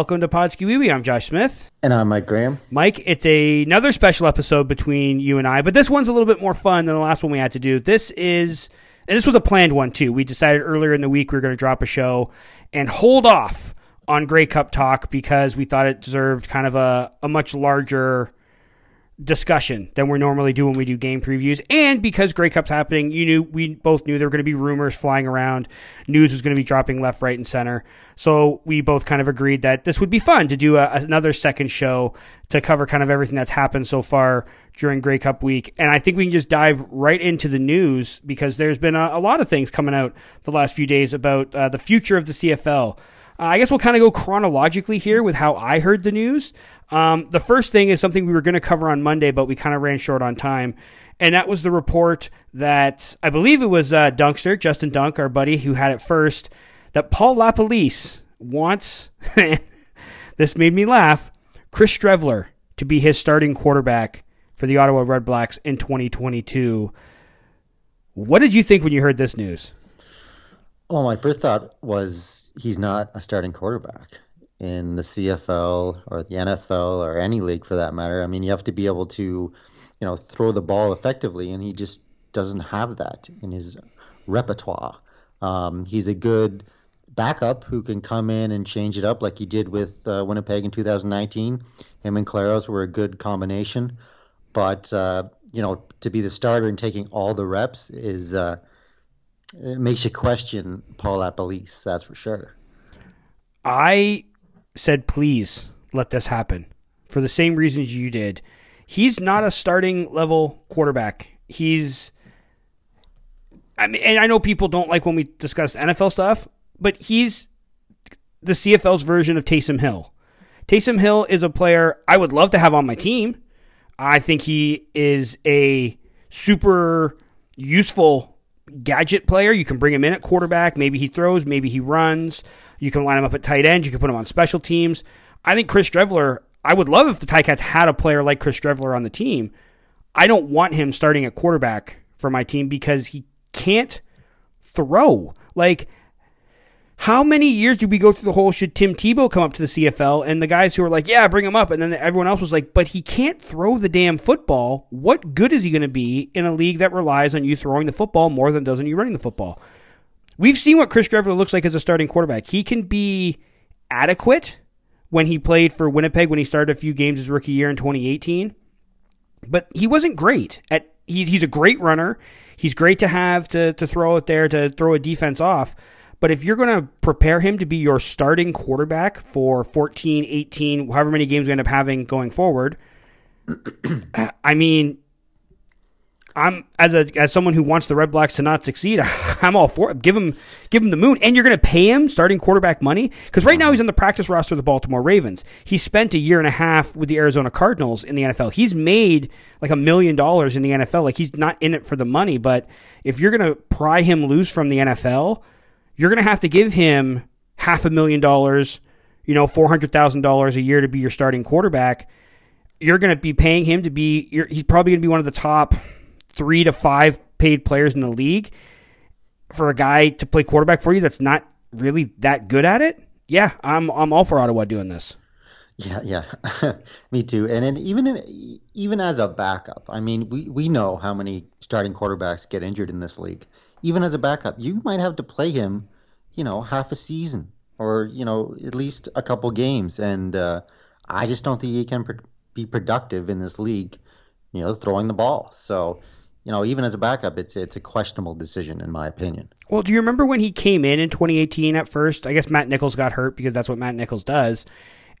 Welcome to Podski Wee Wee. I'm Josh Smith. And I'm Mike Graham. Mike, it's a, another special episode between you and I, but this one's a little bit more fun than the last one we had to do. This is, and this was a planned one too. We decided earlier in the week we were going to drop a show and hold off on Grey Cup talk because we thought it deserved kind of a, a much larger discussion than we normally do when we do game previews. And because Grey Cup's happening, you knew we both knew there were going to be rumors flying around, news was going to be dropping left, right, and center. So we both kind of agreed that this would be fun to do a, another second show to cover kind of everything that's happened so far during Grey Cup week. And I think we can just dive right into the news because there's been a, a lot of things coming out the last few days about uh, the future of the CFL. Uh, I guess we'll kind of go chronologically here with how I heard the news. Um, the first thing is something we were going to cover on Monday, but we kind of ran short on time. And that was the report that I believe it was uh, Dunkster, Justin Dunk, our buddy, who had it first, that Paul LaPolice wants, this made me laugh, Chris Streveler to be his starting quarterback for the Ottawa Red Blacks in 2022. What did you think when you heard this news? Well, my first thought was he's not a starting quarterback in the CFL or the NFL or any league for that matter. I mean, you have to be able to, you know, throw the ball effectively, and he just doesn't have that in his repertoire. Um, he's a good backup who can come in and change it up like he did with uh, Winnipeg in 2019. Him and Collaros were a good combination, but uh, you know, to be the starter and taking all the reps is uh, it makes you question Paul LaPolice. That's for sure. I said, please let this happen for the same reasons you did. He's not a starting level quarterback. He's, I mean, and I know people don't like when we discuss NFL stuff, but he's the CFL's version of Taysom Hill. Taysom Hill is a player I would love to have on my team. I think he is a super useful gadget player. You can bring him in at quarterback. Maybe he throws, maybe he runs. You can line him up at tight end. You can put him on special teams. I think Chris Streveler, I would love if the Ticats had a player like Chris Streveler on the team. I don't want him starting at quarterback for my team because he can't throw. Like, how many years did we go through the whole should Tim Tebow come up to the CFL? And the guys who were like, yeah, bring him up. And then everyone else was like, but he can't throw the damn football. What good is he going to be in a league that relies on you throwing the football more than does on you running the football? We've seen what Chris Streveler looks like as a starting quarterback. He can be adequate when he played for Winnipeg when he started a few games his rookie year in 2018, but he wasn't great at. He's he's a great runner. He's great to have to to throw it there to throw a defense off. But if you're going to prepare him to be your starting quarterback for 14, 18, however many games we end up having going forward, I mean, I'm as a as someone who wants the Red Blacks to not succeed, I'm all for it. Give him give him the moon, and you're going to pay him starting quarterback money because right now he's on the practice roster of the Baltimore Ravens. He spent a year and a half with the Arizona Cardinals in the NFL. He's made like a million dollars in the NFL. Like he's not in it for the money, but if you're going to pry him loose from the NFL, you're going to have to give him half a million dollars, you know, four hundred thousand dollars a year to be your starting quarterback. You're going to be paying him to be. he's probably going to be one of the top three to five paid players in the league for a guy to play quarterback for you that's not really that good at it. Yeah, I'm I'm all for Ottawa doing this. Yeah, yeah, me too. And then even even as a backup, I mean, we we know how many starting quarterbacks get injured in this league. Even as a backup, you might have to play him, you know, half a season or you know at least a couple games. And uh, I just don't think he can pre- be productive in this league, you know, throwing the ball. So, you know, even as a backup, it's it's a questionable decision in my opinion. Well, do you remember when he came in in 2018 at first? I guess Matt Nichols got hurt because that's what Matt Nichols does.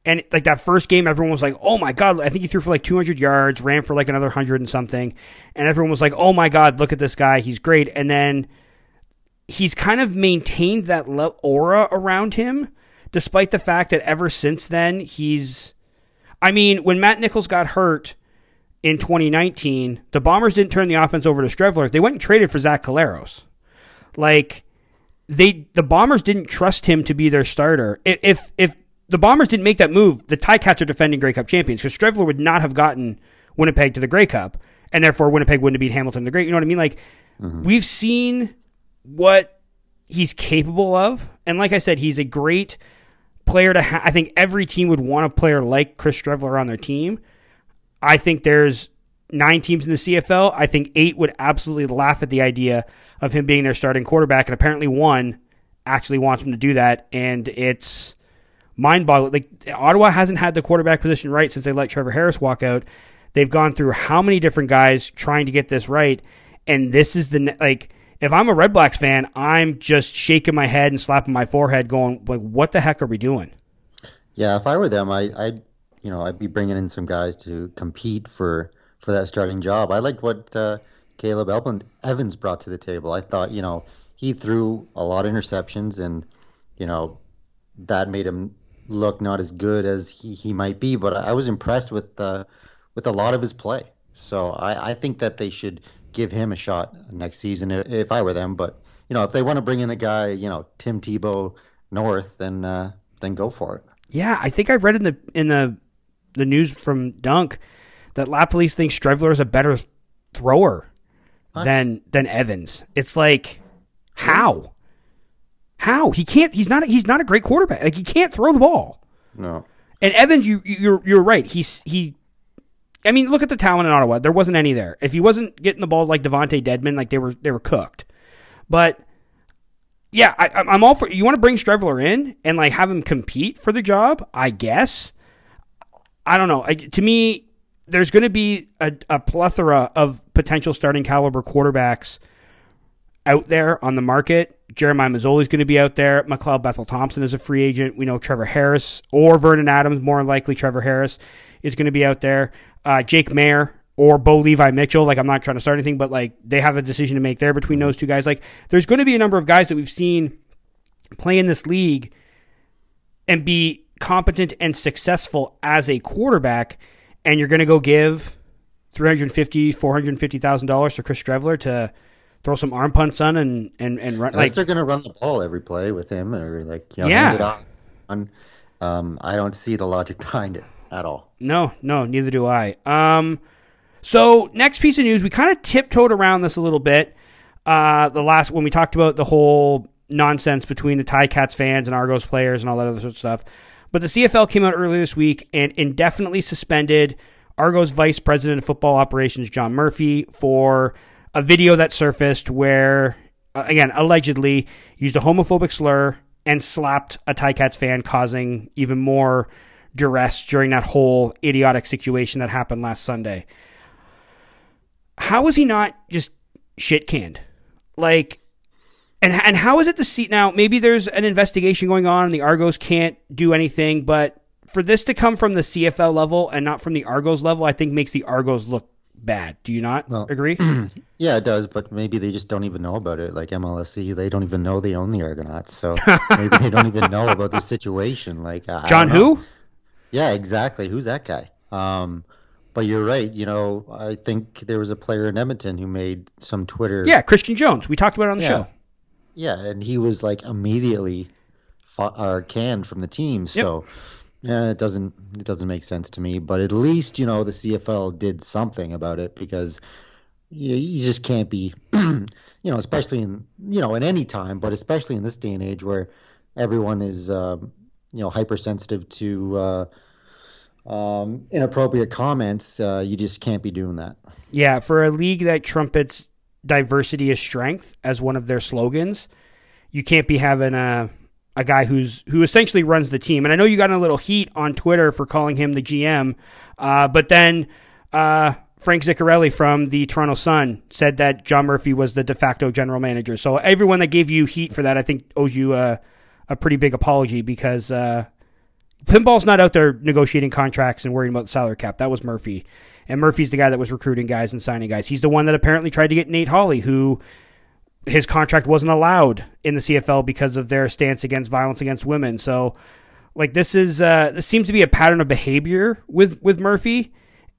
And like that first game, everyone was like, "Oh my god!" I think he threw for like 200 yards, ran for like another hundred and something, and everyone was like, "Oh my god, look at this guy, he's great." And then he's kind of maintained that aura around him, despite the fact that ever since then he's. I mean, when Matt Nichols got hurt in 2019, the Bombers didn't turn the offense over to Streveler. They went and traded for Zach Collaros. Like they, the Bombers didn't trust him to be their starter. If if the Bombers didn't make that move, the Ticats are defending Grey Cup champions because Streveler would not have gotten Winnipeg to the Grey Cup, and therefore Winnipeg wouldn't have beat Hamilton the Great. You know what I mean? Like mm-hmm. we've seen what he's capable of, and like I said, he's a great player to. Ha- I think every team would want a player like Chris Streveler on their team. I think there's nine teams in the CFL. I think eight would absolutely laugh at the idea of him being their starting quarterback, and apparently one actually wants him to do that, and it's mind boggling. Like Ottawa hasn't had the quarterback position right since they let Trevor Harris walk out. They've gone through how many different guys trying to get this right, and this is the like. If I'm a Red Blacks fan, I'm just shaking my head and slapping my forehead, going like, "What the heck are we doing?" Yeah, if I were them, I, I'd you know I'd be bringing in some guys to compete for for that starting job. I liked what uh, Caleb Evans brought to the table. I thought you know he threw a lot of interceptions, and you know that made him look not as good as he, he might be, but I was impressed with uh, with a lot of his play. So I, I think that they should give him a shot next season if if I were them. But you know, if they want to bring in a guy, you know, Tim Tebow North, then uh, then go for it. Yeah, I think I read in the in the the news from Dunk that LaPolice thinks Streveler is a better thrower what? than than Evans. It's like how how he can't? He's not. He's not a great quarterback. Like he can't throw the ball. No. And Evans, you you're you're right. He's he. I mean, look at the talent in Ottawa. There wasn't any there. If he wasn't getting the ball like DeVonte Dedmon, like they were they were cooked. But yeah, I, am all for. You want to bring Streveler in and like have him compete for the job? I guess. I don't know. I, to me, there's going to be a, a plethora of potential starting caliber quarterbacks out there on the market. Jeremiah Masoli is going to be out there. McLeod Bethel Thompson is a free agent. We know Trevor Harris or Vernon Adams, more likely Trevor Harris, is going to be out there. Uh, Jake Maier or Bo Levi Mitchell. Like, I'm not trying to start anything, but like they have a decision to make there between those two guys. Like, there's going to be a number of guys that we've seen play in this league and be competent and successful as a quarterback, and you're going to go give 350 $450,000 to Chris Streveler to throw some arm punts on and and and run. Unless like they're going to run the ball every play with him, or like you know, yeah. it off. Um, I don't see the logic behind it at all. No, no, neither do I. Um, so next piece of news, we kind of tiptoed around this a little bit. Uh, the last when we talked about the whole nonsense between the Tie Cats fans and Argos players and all that other sort of stuff. But the CFL came out earlier this week and indefinitely suspended Argos Vice President of Football Operations John Murphy for a video that surfaced where, uh, again, allegedly used a homophobic slur and slapped a Ticats fan, causing even more duress during that whole idiotic situation that happened last Sunday. How was he not just shit canned? Like, and and how is it the seat now? Maybe there's an investigation going on, and the Argos can't do anything. But for this to come from the CFL level and not from the Argos level, I think makes the Argos look bad. Do you not well, agree? yeah, it does, but maybe they just don't even know about it. Like MLSE, they don't even know they own the Argonauts, so maybe they don't even know about the situation. Like I, John, who? Yeah, exactly. Who's that guy? Um, but you're right. You know, I think there was a player in Edmonton who made some Twitter. Yeah, Christian Jones. We talked about it on the yeah. show. Yeah, and he was like immediately fought, uh, canned from the team. So. Yep yeah, it doesn't it doesn't make sense to me. But at least you know the CFL did something about it because you, you just can't be, you know, especially in you know in any time, but especially in this day and age where everyone is um, you know hypersensitive to uh, um, inappropriate comments. Uh, you just can't be doing that. Yeah, for a league that trumpets diversity is strength as one of their slogans, you can't be having a a guy who's who essentially runs the team. And I know you got a little heat on Twitter for calling him the GM, uh, but then uh, Frank Zicarelli from the Toronto Sun said that John Murphy was the de facto general manager. So everyone that gave you heat for that, I think, owes you a, a pretty big apology because uh, Pinball's not out there negotiating contracts and worrying about the salary cap. That was Murphy. And Murphy's the guy that was recruiting guys and signing guys. He's the one that apparently tried to get Nate Holley, who his contract wasn't allowed in the CFL because of their stance against violence against women. So, like this is uh, this seems to be a pattern of behavior with with Murphy.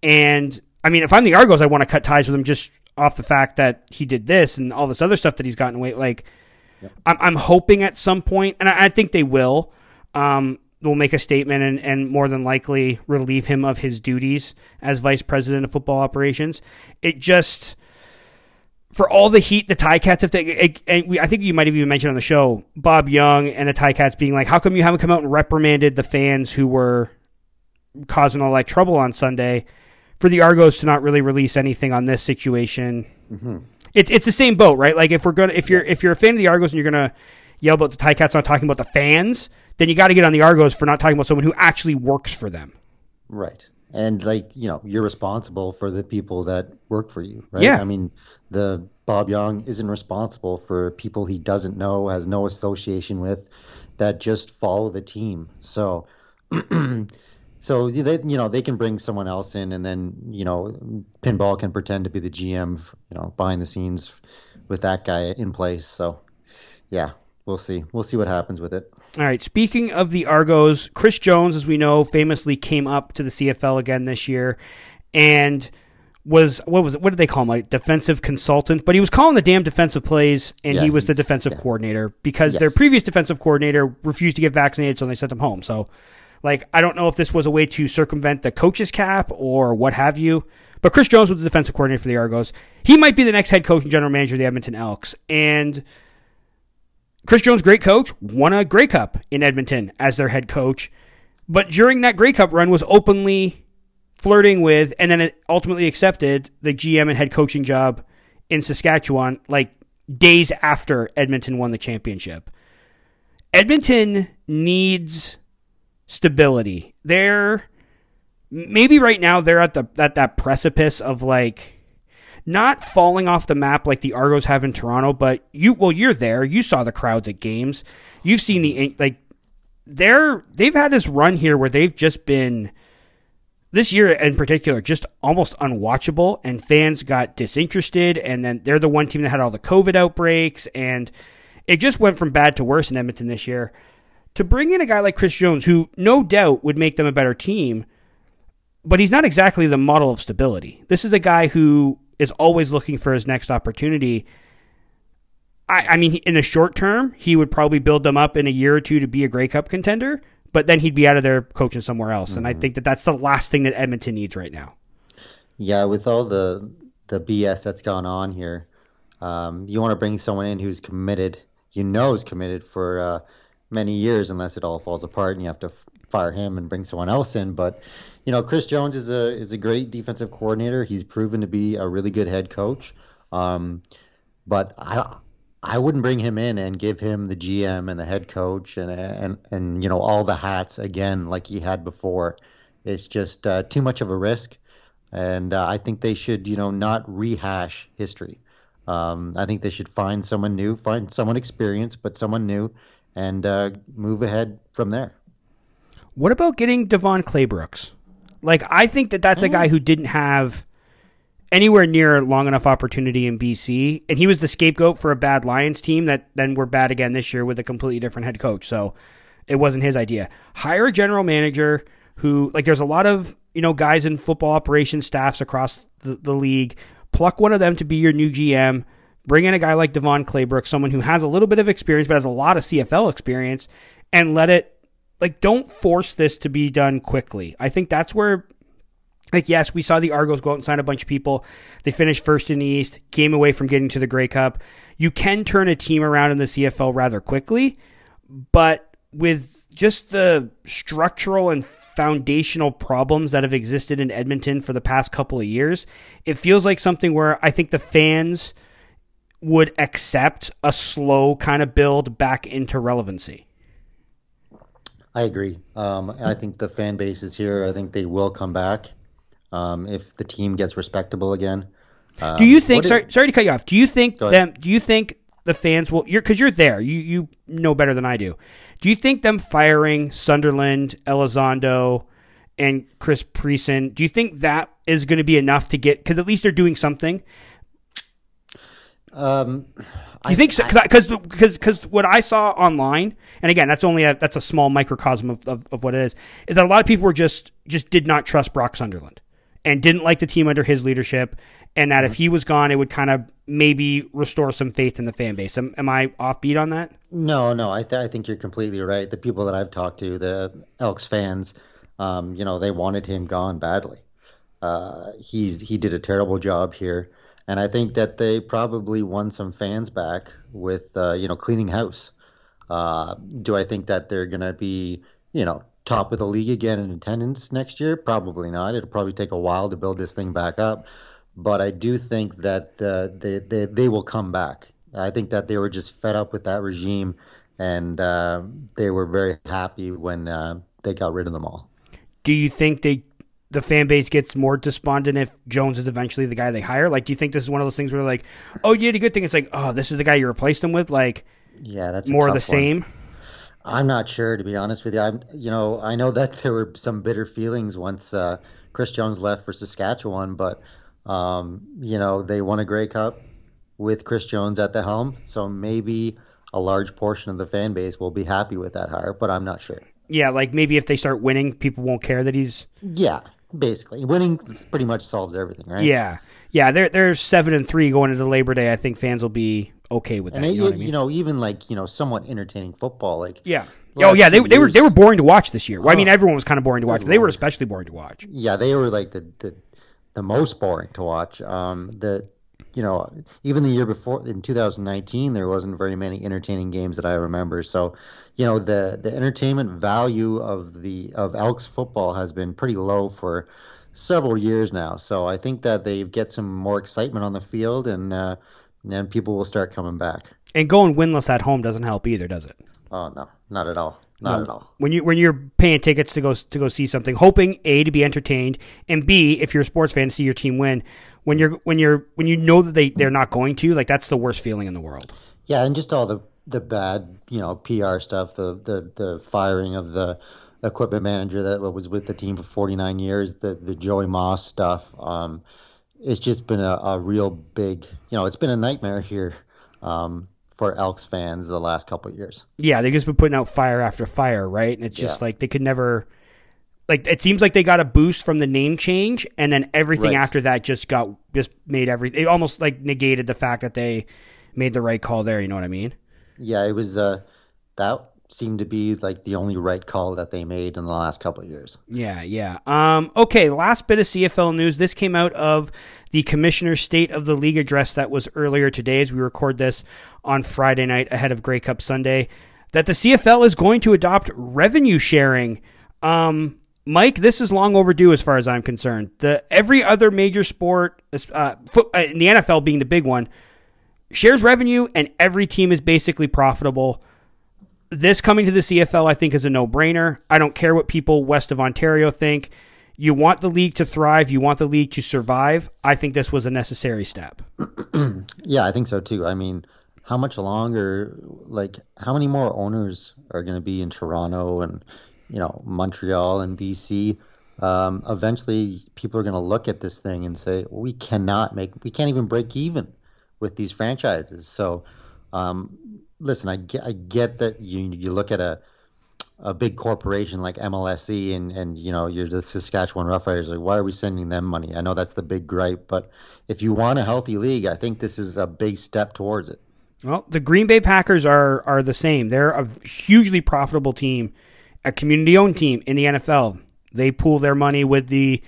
And I mean, if I'm the Argos, I want to cut ties with him just off the fact that he did this and all this other stuff that he's gotten away. Like, yep. I'm, I'm hoping at some point, and I, I think they will. Um, will make a statement and, and more than likely relieve him of his duties as vice president of football operations. It just for all the heat the Tie Cats have taken, and we, I think you might have even mentioned on the show Bob Young and the Tie Cats being like, "How come you haven't come out and reprimanded the fans who were causing all that trouble on Sunday?" For the Argos to not really release anything on this situation, mm-hmm. it's it's the same boat, right? Like if we're gonna if you're if you're a fan of the Argos and you're gonna yell about the Tie Cats not talking about the fans, then you got to get on the Argos for not talking about someone who actually works for them. Right. And like, you know, you're responsible for the people that work for you, right? Yeah. I mean, the Bob Young isn't responsible for people he doesn't know, has no association with, that just follow the team. So, so they, you know, they can bring someone else in, and then you know, Pinball can pretend to be the GM, you know, behind the scenes with that guy in place. So, yeah, we'll see. We'll see what happens with it. All right. Speaking of the Argos, Chris Jones, as we know, famously came up to the CFL again this year, and was what was it, what did they call him like defensive consultant but he was calling the damn defensive plays and yeah, he was the defensive yeah. coordinator because yes. their previous defensive coordinator refused to get vaccinated so they sent him home so like i don't know if this was a way to circumvent the coach's cap or what have you but chris jones was the defensive coordinator for the argos he might be the next head coach and general manager of the edmonton elks and Chris Jones, great coach, won a Grey Cup in Edmonton as their head coach, but during that Grey Cup run was openly flirting with and then ultimately accepted the GM and head coaching job in Saskatchewan like days after Edmonton won the championship. Edmonton needs stability. They're maybe right now they're at the at that precipice of like not falling off the map like the Argos have in Toronto, but you well you're there. You saw the crowds at games. You've seen the like they're they've had this run here where they've just been this year in particular just almost unwatchable and fans got disinterested and then they're the one team that had all the COVID outbreaks and it just went from bad to worse in Edmonton this year. To bring in a guy like Chris Jones who no doubt would make them a better team, but he's not exactly the model of stability. This is a guy who is always looking for his next opportunity. I, I mean, in the short term, he would probably build them up in a year or two to be a Grey Cup contender, but then he'd be out of there coaching somewhere else. Mm-hmm. And I mm-hmm. think that that's the last thing that Edmonton needs right now. Yeah, with all the the BS that's gone on here, um, you want to bring someone in who's committed. You know, is committed for uh, many years, unless it all falls apart and you have to fire him and bring someone else in. But you know, Chris Jones is a is a great defensive coordinator. He's proven to be a really good head coach. Um, but I I wouldn't bring him in and give him the GM and the head coach and and and you know all the hats again like he had before. It's just uh, too much of a risk, and uh, I think they should you know not rehash history. Um, I think they should find someone new, find someone experienced, but someone new, and uh, move ahead from there. What about getting Devon Claybrooks? Like, I think that that's a guy oh. who didn't have anywhere near long enough opportunity in BC, and he was the scapegoat for a bad Lions team that then were bad again this year with a completely different head coach. So it wasn't his idea. Hire a general manager who, like, there's a lot of you know guys in football operations staffs across the, the league. Pluck one of them to be your new GM. Bring in a guy like Devon Claybrook, someone who has a little bit of experience but has a lot of CFL experience, and let it like don't force this to be done quickly. I think that's where like yes, we saw the Argos go out and sign a bunch of people. They finished first in the East, came away from getting to the Grey Cup. You can turn a team around in the CFL rather quickly, but with just the structural and foundational problems that have existed in Edmonton for the past couple of years, it feels like something where I think the fans would accept a slow kind of build back into relevancy. I agree. Um, I think the fan base is here. I think they will come back um, if the team gets respectable again. Um, Do you think? Sorry, sorry to cut you off. Do you think them? Do you think the fans will? You're because you're there. You you know better than I do. Do you think them firing Sunderland, Elizondo, and Chris Presson? Do you think that is going to be enough to get? Because at least they're doing something. Um, You think so? Because because because what I saw online, and again, that's only a that's a small microcosm of, of, of what it is, is that a lot of people were just just did not trust Brock Sunderland and didn't like the team under his leadership, and that if he was gone, it would kind of maybe restore some faith in the fan base. Am, am I offbeat on that? No, no, I, th- I think you're completely right. The people that I've talked to, the Elks fans, um, you know, they wanted him gone badly. Uh, he's he did a terrible job here, and I think that they probably won some fans back with uh, you know cleaning house. Uh, do I think that they're gonna be you know top of the league again in attendance next year? Probably not. It'll probably take a while to build this thing back up, but I do think that uh, they, they they will come back. I think that they were just fed up with that regime, and uh, they were very happy when uh, they got rid of them all. Do you think they the fan base gets more despondent if Jones is eventually the guy they hire? Like, do you think this is one of those things where like, oh, you had a good thing? It's like, oh, this is the guy you replaced him with, like Yeah, that's more of the one. same. I'm not sure to be honest with you. I'm, you know, I know that there were some bitter feelings once uh, Chris Jones left for Saskatchewan, but um, you know they won a Grey Cup with Chris Jones at the helm, so maybe a large portion of the fan base will be happy with that hire, but I'm not sure. Yeah, like maybe if they start winning, people won't care that he's Yeah, basically, winning pretty much solves everything, right? Yeah, yeah. They're they're seven and three going into Labor Day. I think fans will be okay with that. and you know it, I mean? you know, even like you know, somewhat entertaining football, like yeah. Oh yeah, they, they were they were boring to watch this year. Well, I mean, Oh. everyone was kind of boring to watch. But they were especially boring to watch. yeah, they were like the the, the most boring to watch. Um, the you know even the year before in 2019 there wasn't very many entertaining games that I remember. So you know the the entertainment value of the of Elks football has been pretty low for several years now. So I think that they get some more excitement on the field and. Uh, then people will start coming back. And going winless at home doesn't help either, does it? Oh no, not at all. Not at all. When you when you're paying tickets to go to go see something, hoping a to be entertained, and b if you're a sports fan to see your team win. When you're when you're when you know that they they're not going to, like that's the worst feeling in the world. Yeah, and just all the the bad, you know, PR stuff, the the the firing of the equipment manager that was with the team for 49 years, the the Joey Moss stuff. Um, it's just been a, a real big, you know, it's been a nightmare here um, for Elks fans the last couple of years. Yeah, they've just been putting out fire after fire, right? And it's just Yeah. like they could never like it seems like they got a boost from the name change and then everything Right. after that just got just made everything it almost like negated the fact that they made the right call there, you know what I mean? Yeah, it was uh, that seemed to be like the only right call that they made in the last couple of years. Yeah, yeah. Um, okay, last bit of CFL news. This came out of the Commissioner's State of the League address that was earlier today as we record this on Friday night ahead of Grey Cup Sunday. That the CFL is going to adopt revenue sharing. Um, Mike, this is long overdue as far as I'm concerned. The every other major sport, uh, foot, uh, the NFL being the big one, shares revenue, and every team is basically profitable this coming to the CFL, I think, is a no brainer. I don't care what people west of Ontario think. You want the league to thrive, you want the league to survive. I think this was a necessary step. Yeah, I think so too. I mean, how much longer, like, how many more owners are going to be in Toronto and, you know, Montreal and BC? Um, eventually, people are going to look at this thing and say, we cannot make, we can't even break even with these franchises. So, um, listen, I get, I get that you you look at a a big corporation like MLSE and and you know you're the Saskatchewan Roughriders like why are we sending them money? I know that's the big gripe, but if you want a healthy league, I think this is a big step towards it. Well, the Green Bay Packers are are the same. They're a hugely profitable team, a community owned team in the NFL. They pool their money with the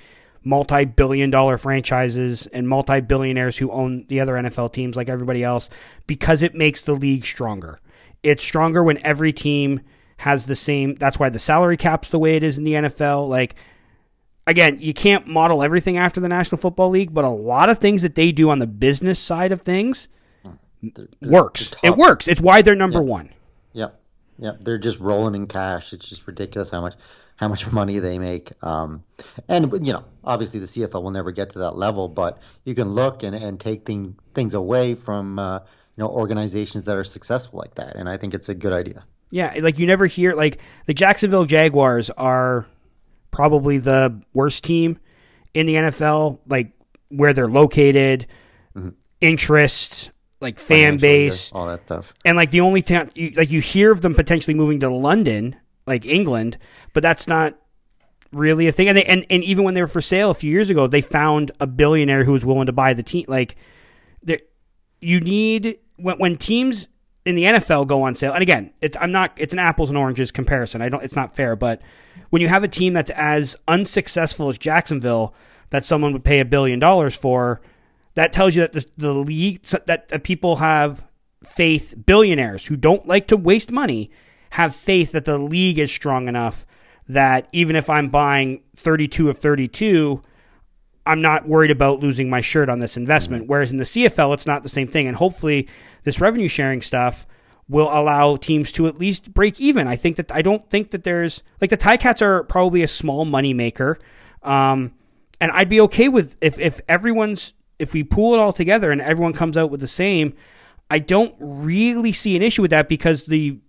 multi billion dollar franchises and multi billionaires who own the other NFL teams like everybody else because it makes the league stronger. It's stronger when every team has the same that's why the salary cap's the way it is in the NFL. Like again, you can't model everything after the National Football League, but a lot of things that they do on the business side of things works. top. It works. It's why they're number one. Yep. Yep. they're just rolling in cash. It's just ridiculous how much how much money they make. Um, and you know, obviously the CFL will never get to that level, but you can look and, and take things things away from uh, you know organizations that are successful like that. And I think it's a good idea. Yeah, like you never hear like the Jacksonville Jaguars are probably the worst team in the NFL, like where they're located, mm-hmm. interest, like fan base, all that stuff. And like the only town, you, like you hear of them potentially moving to London, like England, but that's not really a thing. And they, and, and even when they were for sale a few years ago, they found a billionaire who was willing to buy the team. Like, there, you need when when teams in the NFL go on sale. And again, it's I'm not it's an apples and oranges comparison. I don't it's not fair, but when you have a team that's as unsuccessful as Jacksonville that someone would pay a billion dollars for, that tells you that the, the league that, that people have faith billionaires who don't like to waste money have faith that the league is strong enough that even if I'm buying 32 of 32 I'm not worried about losing my shirt on this investment. Mm-hmm. Whereas in the CFL, it's not the same thing. And hopefully, this revenue sharing stuff will allow teams to at least break even. I think that I don't think that there's like the tie cats are probably a small money maker, um, and I'd be okay with if if everyone's if we pool it all together and everyone comes out with the same. I don't really see an issue with that because the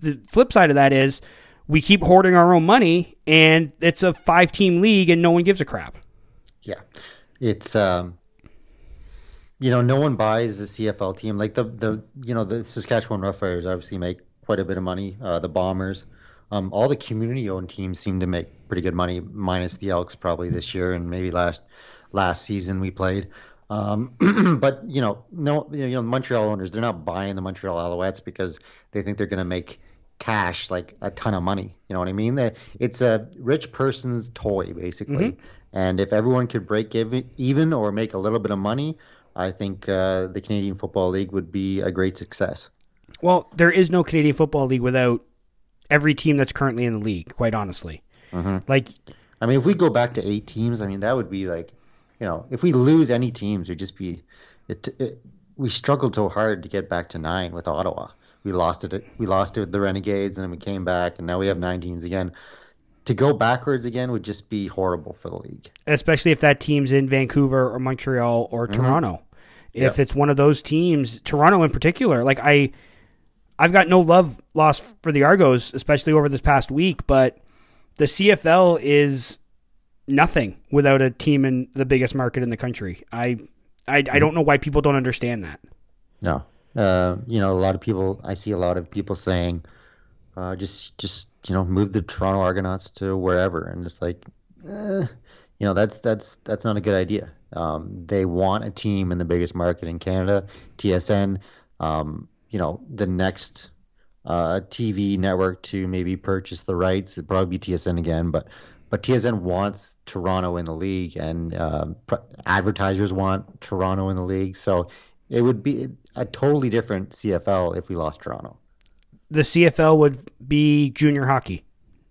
the flip side of that is we keep hoarding our own money and it's a five team league and no one gives a crap. Yeah, it's um, you know, no one buys the CFL team. Like the the you know the Saskatchewan Roughriders obviously make quite a bit of money. Uh, the Bombers, um, all the community-owned teams seem to make pretty good money, minus the Elks probably this year and maybe last last season we played. Um, but you know, no, you know, Montreal owners they're not buying the Montreal Alouettes because they think they're going to make cash like a ton of money. You know what I mean? It's a rich person's toy basically. Mm-hmm. And if everyone could break even or make a little bit of money, I think uh, the Canadian Football League would be a great success. Well, there is no Canadian Football League without every team that's currently in the league. Quite honestly, mm-hmm. like, I mean, if we go back to eight teams, I mean, that would be like, you know, if we lose any teams, it'd just be, it, it we struggled so hard to get back to nine with Ottawa. We lost it. We lost it with the Renegades, and then we came back, and now we have nine teams again to go backwards again would just be horrible for the league. Especially if that team's in Vancouver or Montreal or mm-hmm. Toronto. If it's one of those teams, Toronto in particular, like I I've got no love lost for the Argos, especially over this past week, but the CFL is nothing without a team in the biggest market in the country. I I. I don't know why people don't understand that. No. Uh, you know, a lot of people I see a lot of people saying uh, just just you know move the Toronto Argonauts to wherever, and it's like, eh, you know that's that's that's not a good idea. Um, they want a team in the biggest market in Canada, TSN. Um, you know the next uh, TV network to maybe purchase the rights. It'd probably be TSN again, but but TSN wants Toronto in the league, and uh, advertisers want Toronto in the league. So it would be a totally different CFL if we lost Toronto the CFL would be junior hockey.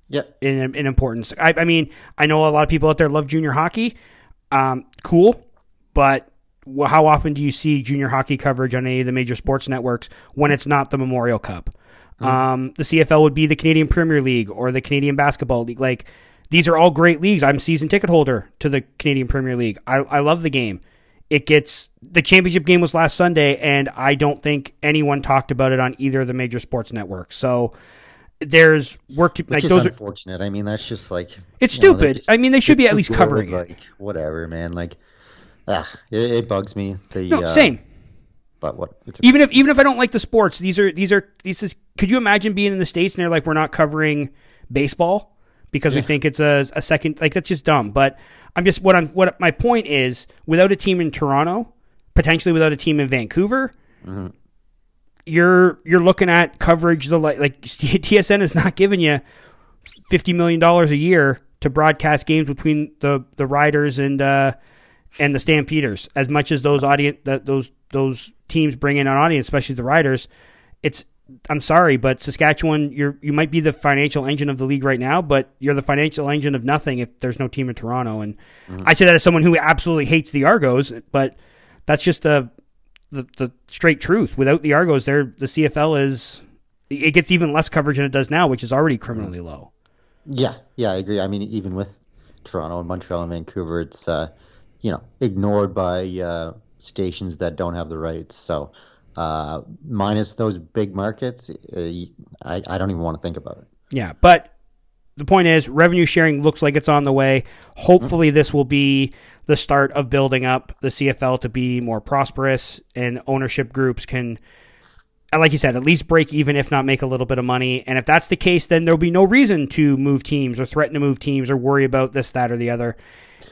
Yep. In, in importance. I, I, mean, I know a lot of people out there love junior hockey. Um, cool. But how often do you see junior hockey coverage on any of the major sports networks when it's not the Memorial Cup? Mm. Um, the CFL would be the Canadian Premier League or the Canadian Basketball League. Like, these are all great leagues. I'm season ticket holder to the Canadian Premier League. I, I love the game it gets the championship game was last Sunday, and I don't think anyone talked about it on either of the major sports networks. So there's work to Which like those unfortunate. Are, I mean, that's just like it's stupid. Just, I mean, they should be at least covering like, it. Whatever, man. Like, ah, it, it bugs me. The, no, uh, same. But what? even if even if I don't like the sports, these are these are these is. Could you imagine being in the states and they're like, we're not covering baseball because yeah. we think it's a, a second. Like that's just dumb. But I'm just what I'm what my point is. Without a team in Toronto, potentially without a team in Vancouver, mm-hmm. You're you're looking at coverage. The like, like TSN is not giving you fifty million dollars a year to broadcast games between the the Riders and uh, and the Stampeders. As much as those audience that those those teams bring in an audience, especially the Riders, it's I'm sorry, but Saskatchewan, you're you might be the financial engine of the league right now, but you're the financial engine of nothing if there's no team in Toronto. And mm-hmm. I say that as someone who absolutely hates the Argos, but that's just the, the the straight truth. Without the Argos, there the CFL is it gets even less coverage than it does now, which is already criminally low. Yeah, yeah, I agree. I mean, even with Toronto and Montreal and Vancouver, it's uh, you know ignored by uh, stations that don't have the rights. So uh, minus those big markets, uh, I, I don't even want to think about it. Yeah, but the point is, revenue sharing looks like it's on the way. Hopefully, this will be the start of building up the CFL to be more prosperous, and ownership groups can, like you said, at least break even, if not make a little bit of money. And if that's the case, then there'll be no reason to move teams or threaten to move teams or worry about this, that, or the other.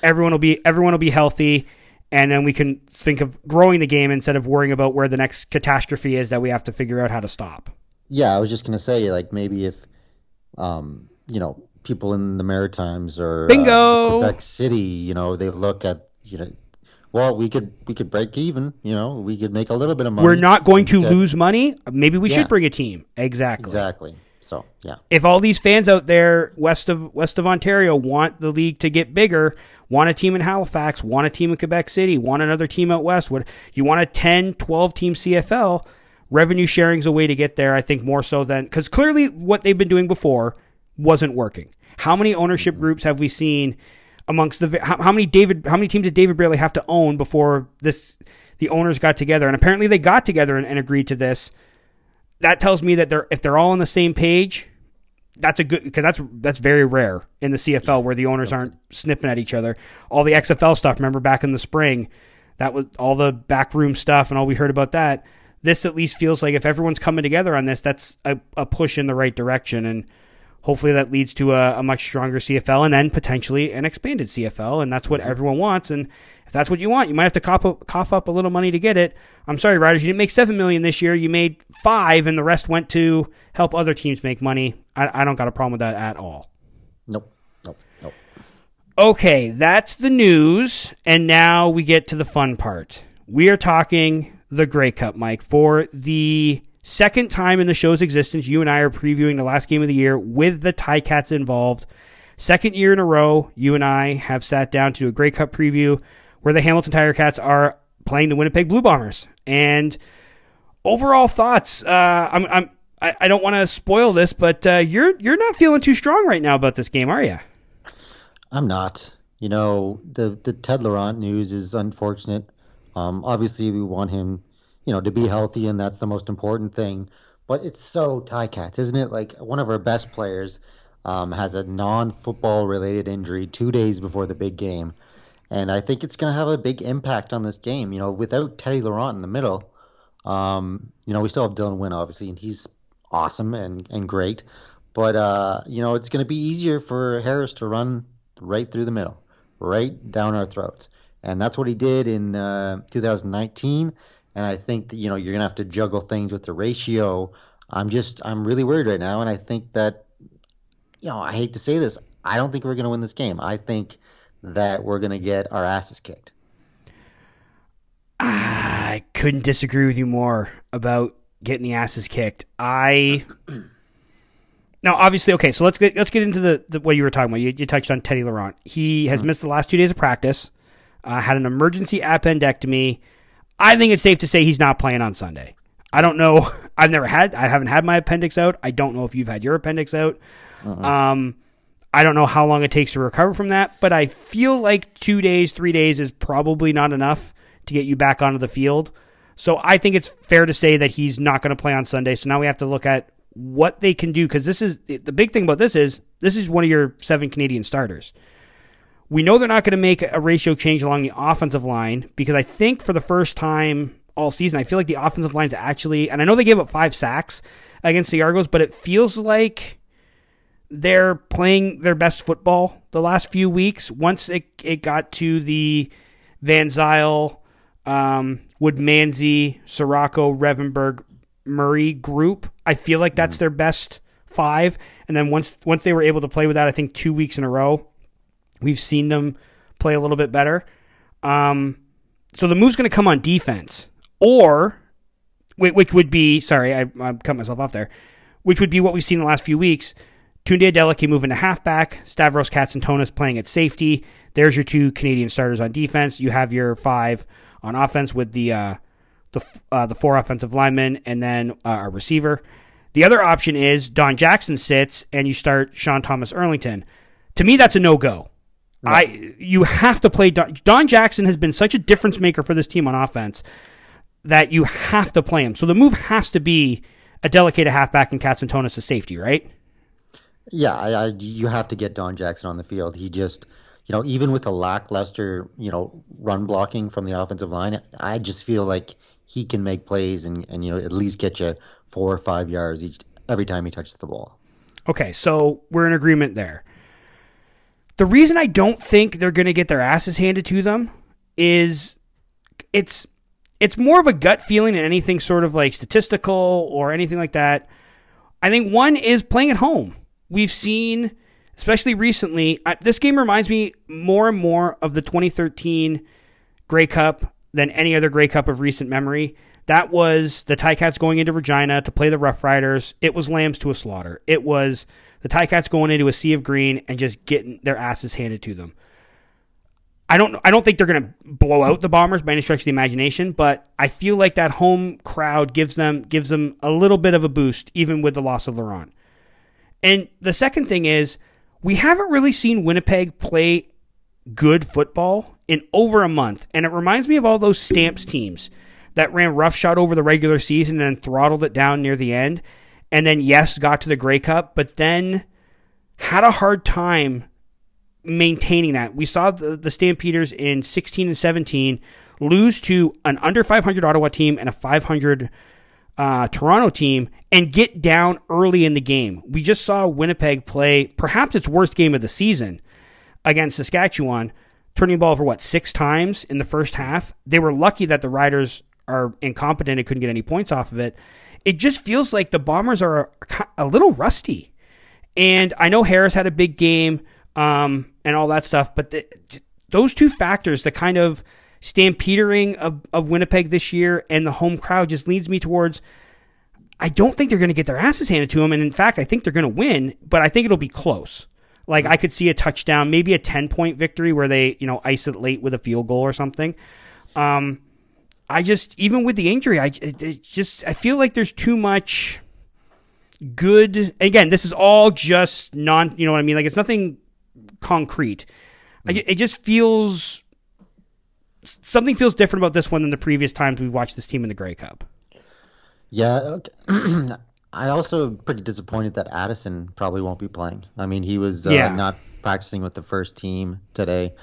Everyone will be everyone will be healthy, and then we can think of growing the game instead of worrying about where the next catastrophe is that we have to figure out how to stop. Yeah, I was just gonna say, like maybe if, um, you know, people in the Maritimes or uh, Bingo! Quebec City, you know, they look at you know, well, we could we could break even, you know, we could make a little bit of money. We're not going to instead- lose money. Maybe we Yeah. should bring a team. Exactly. exactly. So yeah, if all these fans out there west of west of Ontario want the league to get bigger, want a team in Halifax, want a team in Quebec City, want another team out west, what you want a 10, 12 team CFL, revenue sharing is a way to get there, I think more so than cuz clearly what they've been doing before wasn't working. How many ownership groups have we seen amongst the how, how many David how many teams did David Braley have to own before this the owners got together and apparently they got together and, and agreed to this that tells me that they're if they're all on the same page, that's a good because that's that's very rare in the CFL where the owners aren't snipping at each other. All the XFL stuff, remember back in the spring, that was all the backroom stuff and all we heard about that. This at least feels like if everyone's coming together on this, that's a, a push in the right direction, and hopefully that leads to a, a much stronger CFL and then potentially an expanded CFL, and that's what mm-hmm. everyone wants. And if that's what you want, you might have to cough up, cough up a little money to get it. I'm sorry, Riders, you didn't make seven million this year. You made five, and the rest went to help other teams make money. I, I don't got a problem with that at all. nope, nope, nope. Okay, that's the news, and now we get to the fun part. We are talking the Grey Cup, Mike, for the second time in the show's existence. You and I are previewing the last game of the year with the Tie Cats involved. Second year in a row, you and I have sat down to do a Grey Cup preview where the Hamilton Tiger Cats are playing the Winnipeg Blue Bombers. And overall thoughts, uh, I'm, I'm I, don't want to spoil this, but uh, you're you're not feeling too strong right now about this game, are you? I'm not. You know, the the Ted Laurent news is unfortunate. Um, obviously, we want him, you know, to be healthy, and that's the most important thing. But it's so tie cats, isn't it? Like one of our best players um, has a non-football related injury two days before the big game, and I think it's going to have a big impact on this game. You know, without Teddy Laurent in the middle, um, you know, we still have Dylan Wynn, obviously, and he's awesome and, and great. But, uh, you know, it's going to be easier for Harris to run right through the middle, right down our throats. And that's what he did in uh, 2019. And I think that, you know, you're going to have to juggle things with the ratio. I'm just, I'm really worried right now. And I think that, you know, I hate to say this, I don't think we're going to win this game. I think that we're going to get our asses kicked. I couldn't disagree with you more about getting the asses kicked. I now obviously okay, so let's get let's get into the, the what you were talking about. You, you touched on Teddy Laurent. He has missed the last two days of practice. Uh, had an emergency appendectomy. I think it's safe to say he's not playing on Sunday. I don't know. I've never had. I haven't had my appendix out. I don't know if you've had your appendix out. Um, I don't know how long it takes to recover from that, but I feel like two days, three days is probably not enough to get you back onto the field. So I think it's fair to say that he's not going to play on Sunday. So now we have to look at what they can do because this is the big thing about this is this is one of your seven Canadian starters. We know they're not going to make a ratio change along the offensive line because I think for the first time all season, I feel like the offensive line's actually, and I know they gave up five sacks against the Argos, but it feels like they're playing their best football the last few weeks. Once it, it got to the Van Zeyl, um, Woodmansey, Ciraco, Revenberg, Murray group, I feel like that's their best five. And then once once they were able to play with that, I think two weeks in a row, we've seen them play a little bit better. Um, so the move's going to come on defense, or which would be sorry, I, I cut myself off there, which would be what we've seen in the last few weeks. Tunde Adeleke moving to halfback, Stavros Katsantonis playing at safety. There's your two Canadian starters on defense. You have your five on offense with the uh, the uh, the four offensive linemen and then uh, a receiver. The other option is Don Jackson sits and you start Sean Thomas Erlington. To me, that's a no go. I you have to play Don, Don Jackson has been such a difference maker for this team on offense that you have to play him. So the move has to be Adeleke at halfback and Katsantonis as safety, right? Yeah, I, I, you have to get Don Jackson on the field. He just, you know, even with a lackluster, you know, run blocking from the offensive line, I just feel like he can make plays and, and you know at least get you four or five yards each every time he touches the ball. Okay, so we're in agreement there. The reason I don't think they're going to get their asses handed to them is it's it's more of a gut feeling than anything sort of like statistical or anything like that. I think one is playing at home. We've seen, especially recently, I, this game reminds me more and more of the 2013 Grey Cup than any other Grey Cup of recent memory. That was the Ticats going into Regina to play the Rough Riders. It was lambs to a slaughter. It was the Ticats going into a sea of green and just getting their asses handed to them. I don't I don't think they're going to blow out the Bombers by any stretch of the imagination, but I feel like that home crowd gives them gives them a little bit of a boost even with the loss of Laurent. And the second thing is we haven't really seen Winnipeg play good football in over a month, and it reminds me of all those Stamps teams that ran roughshod over the regular season and then throttled it down near the end and then yes, got to the Grey Cup, but then had a hard time maintaining that. We saw the, the Stampeders in 16 and 17 lose to an under 500 Ottawa team and a 500 uh, Toronto team and get down early in the game. We just saw Winnipeg play perhaps its worst game of the season against Saskatchewan, turning the ball over what six times in the first half. They were lucky that the Riders are incompetent and couldn't get any points off of it it just feels like the Bombers are a, little rusty. And I know Harris had a big game um, and all that stuff, but the, those two factors, the kind of stampedering of, of Winnipeg this year and the home crowd, just leads me towards. I don't think they're going to get their asses handed to them, and in fact, I think they're going to win, but I think it'll be close. Like I could see a touchdown, maybe a ten point victory where they you know ice it late with a field goal or something. Um, I just even with the injury, I it, just I feel like there's too much good. Again, this is all just non. You know what I mean? Like it's nothing concrete. Mm. I, it just feels something feels different about this one than the previous times we've watched this team in the Grey Cup. Yeah, I also pretty disappointed that Addison probably won't be playing. I mean, he was uh, yeah. not practicing with the first team today.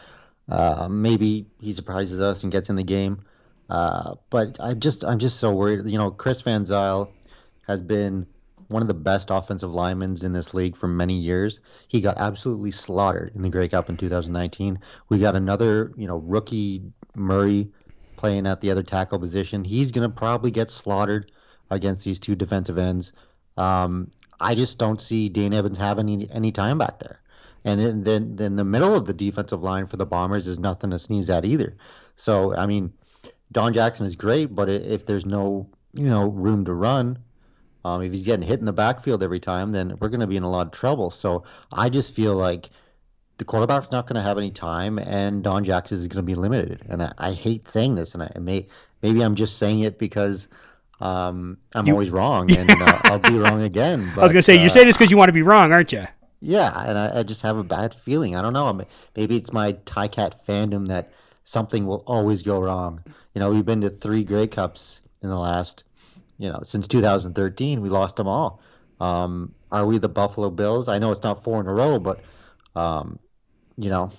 Uh, maybe he surprises us and gets in the game. Uh, but I'm just I'm just so worried. You know, Chris Van Zeyl has been one of the best offensive linemen in this league for many years. He got absolutely slaughtered in the Grey Cup in 2019. We got another, you know, rookie Murray playing at the other tackle position. He's going to probably get slaughtered against these two defensive ends. Um, I just don't see Dane Evans having any, any time back there. And then, then the middle of the defensive line for the Bombers is nothing to sneeze at either. So, I mean, Don Jackson is great, but if there's no you know room to run, um, if he's getting hit in the backfield every time, then we're going to be in a lot of trouble. So I just feel like the quarterback's not going to have any time, and Don Jackson is going to be limited. And I, I hate saying this, and I may maybe I'm just saying it because um, I'm you, always wrong, and uh, I'll be wrong again. But, I was going to say, uh, you're saying this because you want to be wrong, aren't you? Yeah, and I, I, just have a bad feeling. I don't know. Maybe it's my Ticat fandom that something will always go wrong. You know, we've been to three Grey Cups in the last, you know, since 2013. We lost them all. Um, are we the Buffalo Bills? I know it's not four in a row, but, um, you know,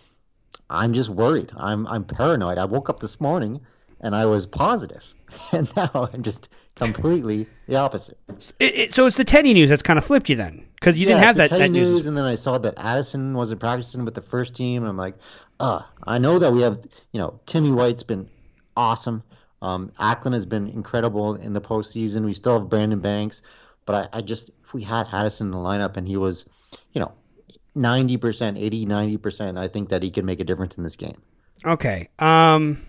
I'm just worried. I'm I'm paranoid. I woke up this morning and I was positive, and now I'm just completely the opposite. It, it, so it's the Teddy news that's kind of flipped you then, because you yeah, didn't have that, Teddy that news, news, and then I saw that Addison wasn't practicing with the first team, and I'm like, uh, I know that we have, you know, Timmy White's been awesome. Um, Acklin has been incredible in the postseason. We still have Brandon Banks, but I, I just if we had Addison in the lineup and he was, you know, 90%, 80, 90%, I think that he could make a difference in this game. Okay. Um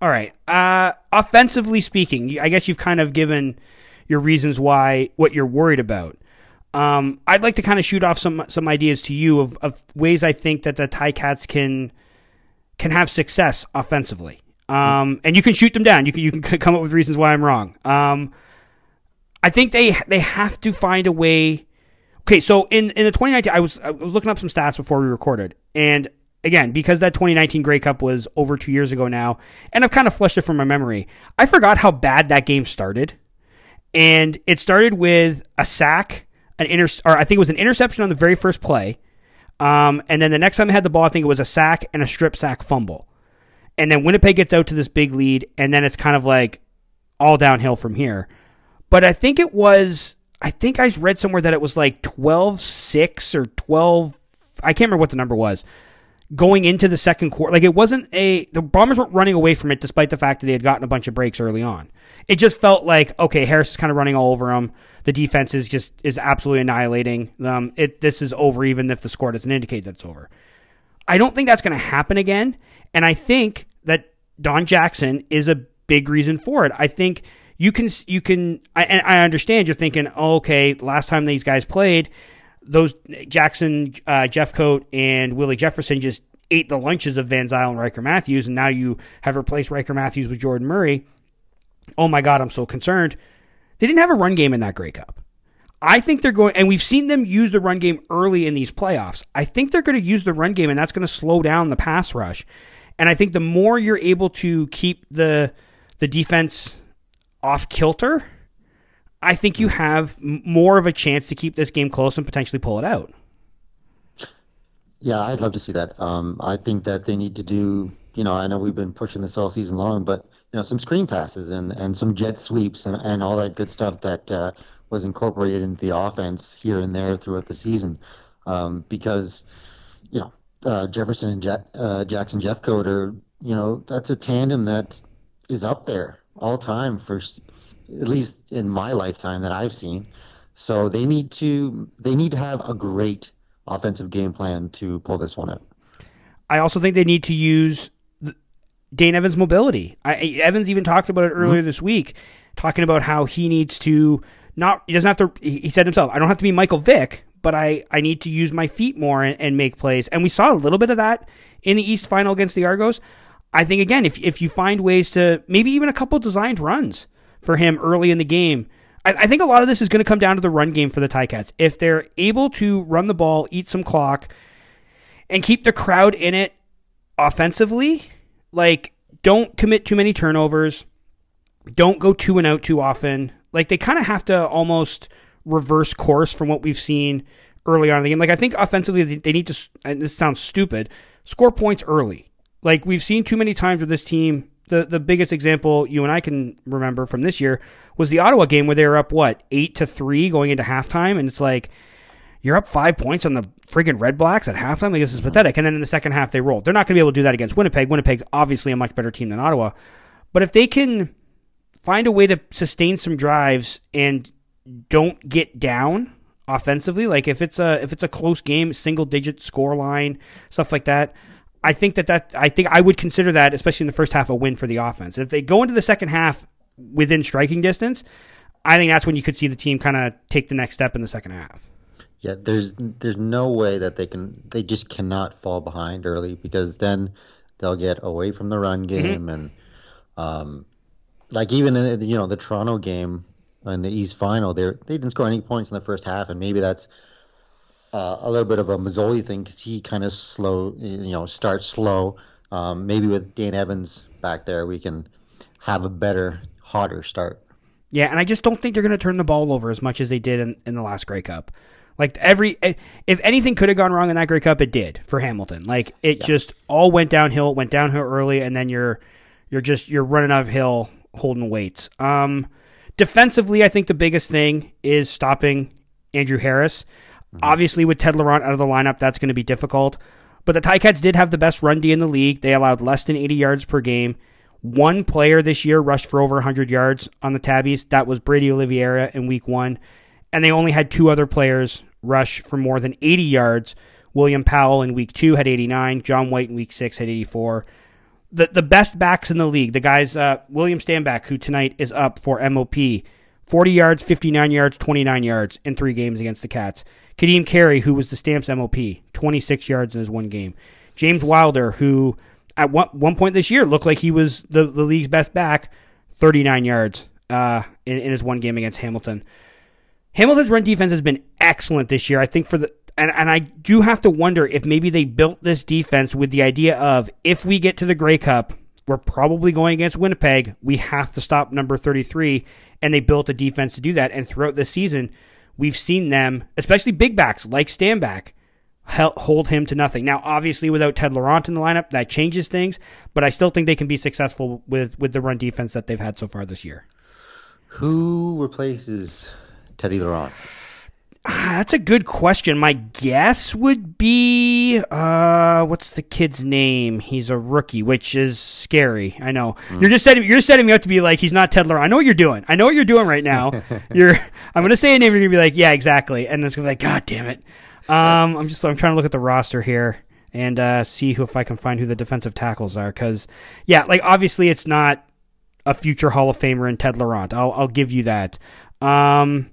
all right. Uh offensively speaking, I guess you've kind of given your reasons why what you're worried about. Um, I'd like to kind of shoot off some some ideas to you of, of ways I think that the Ticats can can have success offensively. Um, and you can shoot them down. You can you can come up with reasons why I'm wrong. Um, I think they they have to find a way. Okay, so in in the 2019, I was I was looking up some stats before we recorded, and again because that 2019 Grey Cup was over two years ago now, and I've kind of flushed it from my memory. I forgot how bad that game started, and it started with a sack, an inter, or I think it was an interception on the very first play, um, and then the next time they had the ball, I think it was a sack and a strip sack fumble, and then Winnipeg gets out to this big lead, and then it's kind of like all downhill from here. But I think it was, I think I read somewhere that it was like 12 6 or 12, I can't remember what the number was, going into the second quarter. Like it wasn't a, the Bombers weren't running away from it despite the fact that they had gotten a bunch of breaks early on. It just felt like, okay, Harris is kind of running all over them. The defense is just, is absolutely annihilating them. It, this is over even if the score doesn't indicate that's over. I don't think that's going to happen again. And I think that Don Jackson is a big reason for it. I think you can you can I, and I understand you're thinking, oh, okay, last time these guys played, those Jackson, uh, Jeffcoat, and Willie Jefferson just ate the lunches of Van Zeyl and Ryker Matthews, and now you have replaced Ryker Matthews with Jordan Murray. Oh my God, I'm so concerned. They didn't have a run game in that Grey Cup. I think they're going, and we've seen them use the run game early in these playoffs. I think they're going to use the run game, and that's going to slow down the pass rush. And I think the more you're able to keep the the defense off kilter, I think you have more of a chance to keep this game close and potentially pull it out. Yeah, I'd love to see that. Um, I think that they need to do. You know, I know we've been pushing this all season long, but you know, some screen passes and, and some jet sweeps and, and all that good stuff that uh, was incorporated into the offense here and there throughout the season. Um, because, you know, uh, Jefferson and Jet, uh, Jackson Jeffcoat are, you know, that's a tandem that is up there all time for at least in my lifetime that I've seen. So they need to they need to have a great offensive game plan to pull this one out. I also think they need to use Dane Evans' mobility. I, Evans even talked about it earlier mm-hmm. this week, talking about how he needs to not he doesn't have to. He said himself, "I don't have to be Michael Vick, but I I need to use my feet more and, and make plays." And we saw a little bit of that in the East Final against the Argos. I think again, if if you find ways to maybe even a couple designed runs for him early in the game, I, I think a lot of this is going to come down to the run game for the Ticats. If they're able to run the ball, eat some clock, and keep the crowd in it offensively, like don't commit too many turnovers, don't go two and out too often. Like they kind of have to almost reverse course from what we've seen early on in the game. Like I think offensively they need to. And this sounds stupid. Score points early like we've seen too many times with this team. The the biggest example you and I can remember from this year was the Ottawa game where they were up what eight to three going into halftime, and it's like you're up five points on the friggin' Red Blacks at halftime. Like this is pathetic. And then in the second half they rolled. They're not going to be able to do that against Winnipeg. Winnipeg's obviously a much better team than Ottawa, but if they can find a way to sustain some drives and don't get down offensively, like if it's a if it's a close game, single digit score line, stuff like that. I think that that I think I would consider that, especially in the first half, a win for the offense. If they go into the second half within striking distance, I think that's when you could see the team kind of take the next step in the second half. Yeah, there's there's no way that they can they just cannot fall behind early because then they'll get away from the run mm-hmm. game mm-hmm. and um, like even in the, you know the Toronto game in the East Final, they they didn't score any points in the first half, and maybe that's uh, a little bit of a Masoli thing because he kind of slow, you know, starts slow. Um, maybe with Dane Evans back there, we can have a better, hotter start. Yeah, and I just don't think they're going to turn the ball over as much as they did in, in the last Grey Cup. Like every, eh, if anything could have gone wrong in that Grey Cup, it did for Hamilton. Like it yeah. just all went downhill. It went downhill early, and then you're you're just you're running uphill holding weights. Um, defensively, I think the biggest thing is stopping Andrew Harris. Mm-hmm. Obviously, with Ted Laurent out of the lineup, that's going to be difficult. But the Ticats did have the best run D in the league. They allowed less than 80 yards per game. One player this year rushed for over 100 yards on the Tabbies. That was Brady Oliveira in week one. And they only had two other players rush for more than 80 yards. William Powell in week two had 89. John White in week six had 84. The, the best backs in the league, the guys, uh, William Stanback, who tonight is up for MOP, 40 yards, 59 yards, 29 yards in three games against the Cats. Ka'Deem Carey, who was the Stamps MOP, 26 yards in his one game. James Wilder, who at one, one point this year looked like he was the, the league's best back, 39 yards uh, in, in his one game against Hamilton. Hamilton's run defense has been excellent this year. I think for the and, and I do have to wonder if maybe they built this defense with the idea of if we get to the Grey Cup, we're probably going against Winnipeg. We have to stop number 33. And they built a defense to do that. And throughout the season, we've seen them, especially big backs like Stanback, hold him to nothing. Now, obviously, without Ted Laurent in the lineup, that changes things. But I still think they can be successful with, with the run defense that they've had so far this year. Who replaces Teddy Laurent? Ah, that's a good question. My guess would be uh, what's the kid's name? He's a rookie, which is scary. I know mm. you're just setting you're setting me up to be like he's not Ted Laurent. I know what you're doing. I know what you're doing right now. you're I'm gonna say a name. You're gonna be like, yeah, exactly, and it's gonna be like, God damn it. Um, I'm just I'm trying to look at the roster here and uh, see who if I can find who the defensive tackles are because yeah, like obviously it's not a future Hall of Famer in Ted Laurent. I'll I'll give you that. Um,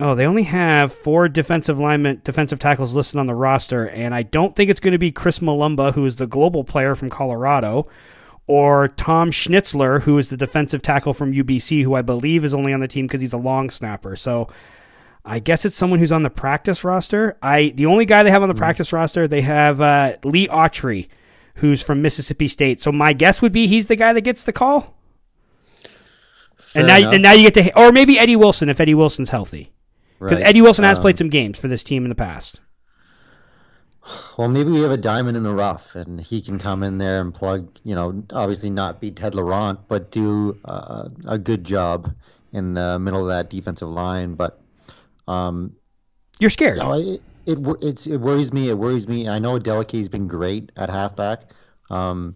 Oh, they only have four defensive linemen, defensive tackles listed on the roster, and I don't think it's going to be Chris Mulumba, who is the global player from Colorado, or Tom Schnitzler, who is the defensive tackle from UBC, who I believe is only on the team because he's a long snapper. So I guess it's someone who's on the practice roster. I the only guy they have on the mm practice roster, they have uh, Lee Autry, who's from Mississippi State. So my guess would be he's the guy that gets the call. Fair and now, enough. and now you get to, or maybe Eddie Wilson if Eddie Wilson's healthy. Because right. Eddie Wilson has um, played some games for this team in the past. Well, maybe we have a diamond in the rough, and he can come in there and plug. You know, obviously not be Ted Laurent, but do uh, a good job in the middle of that defensive line. But um, you're scared. You know, it, it, it worries me. It worries me. I know Adeleke's been great at halfback, um,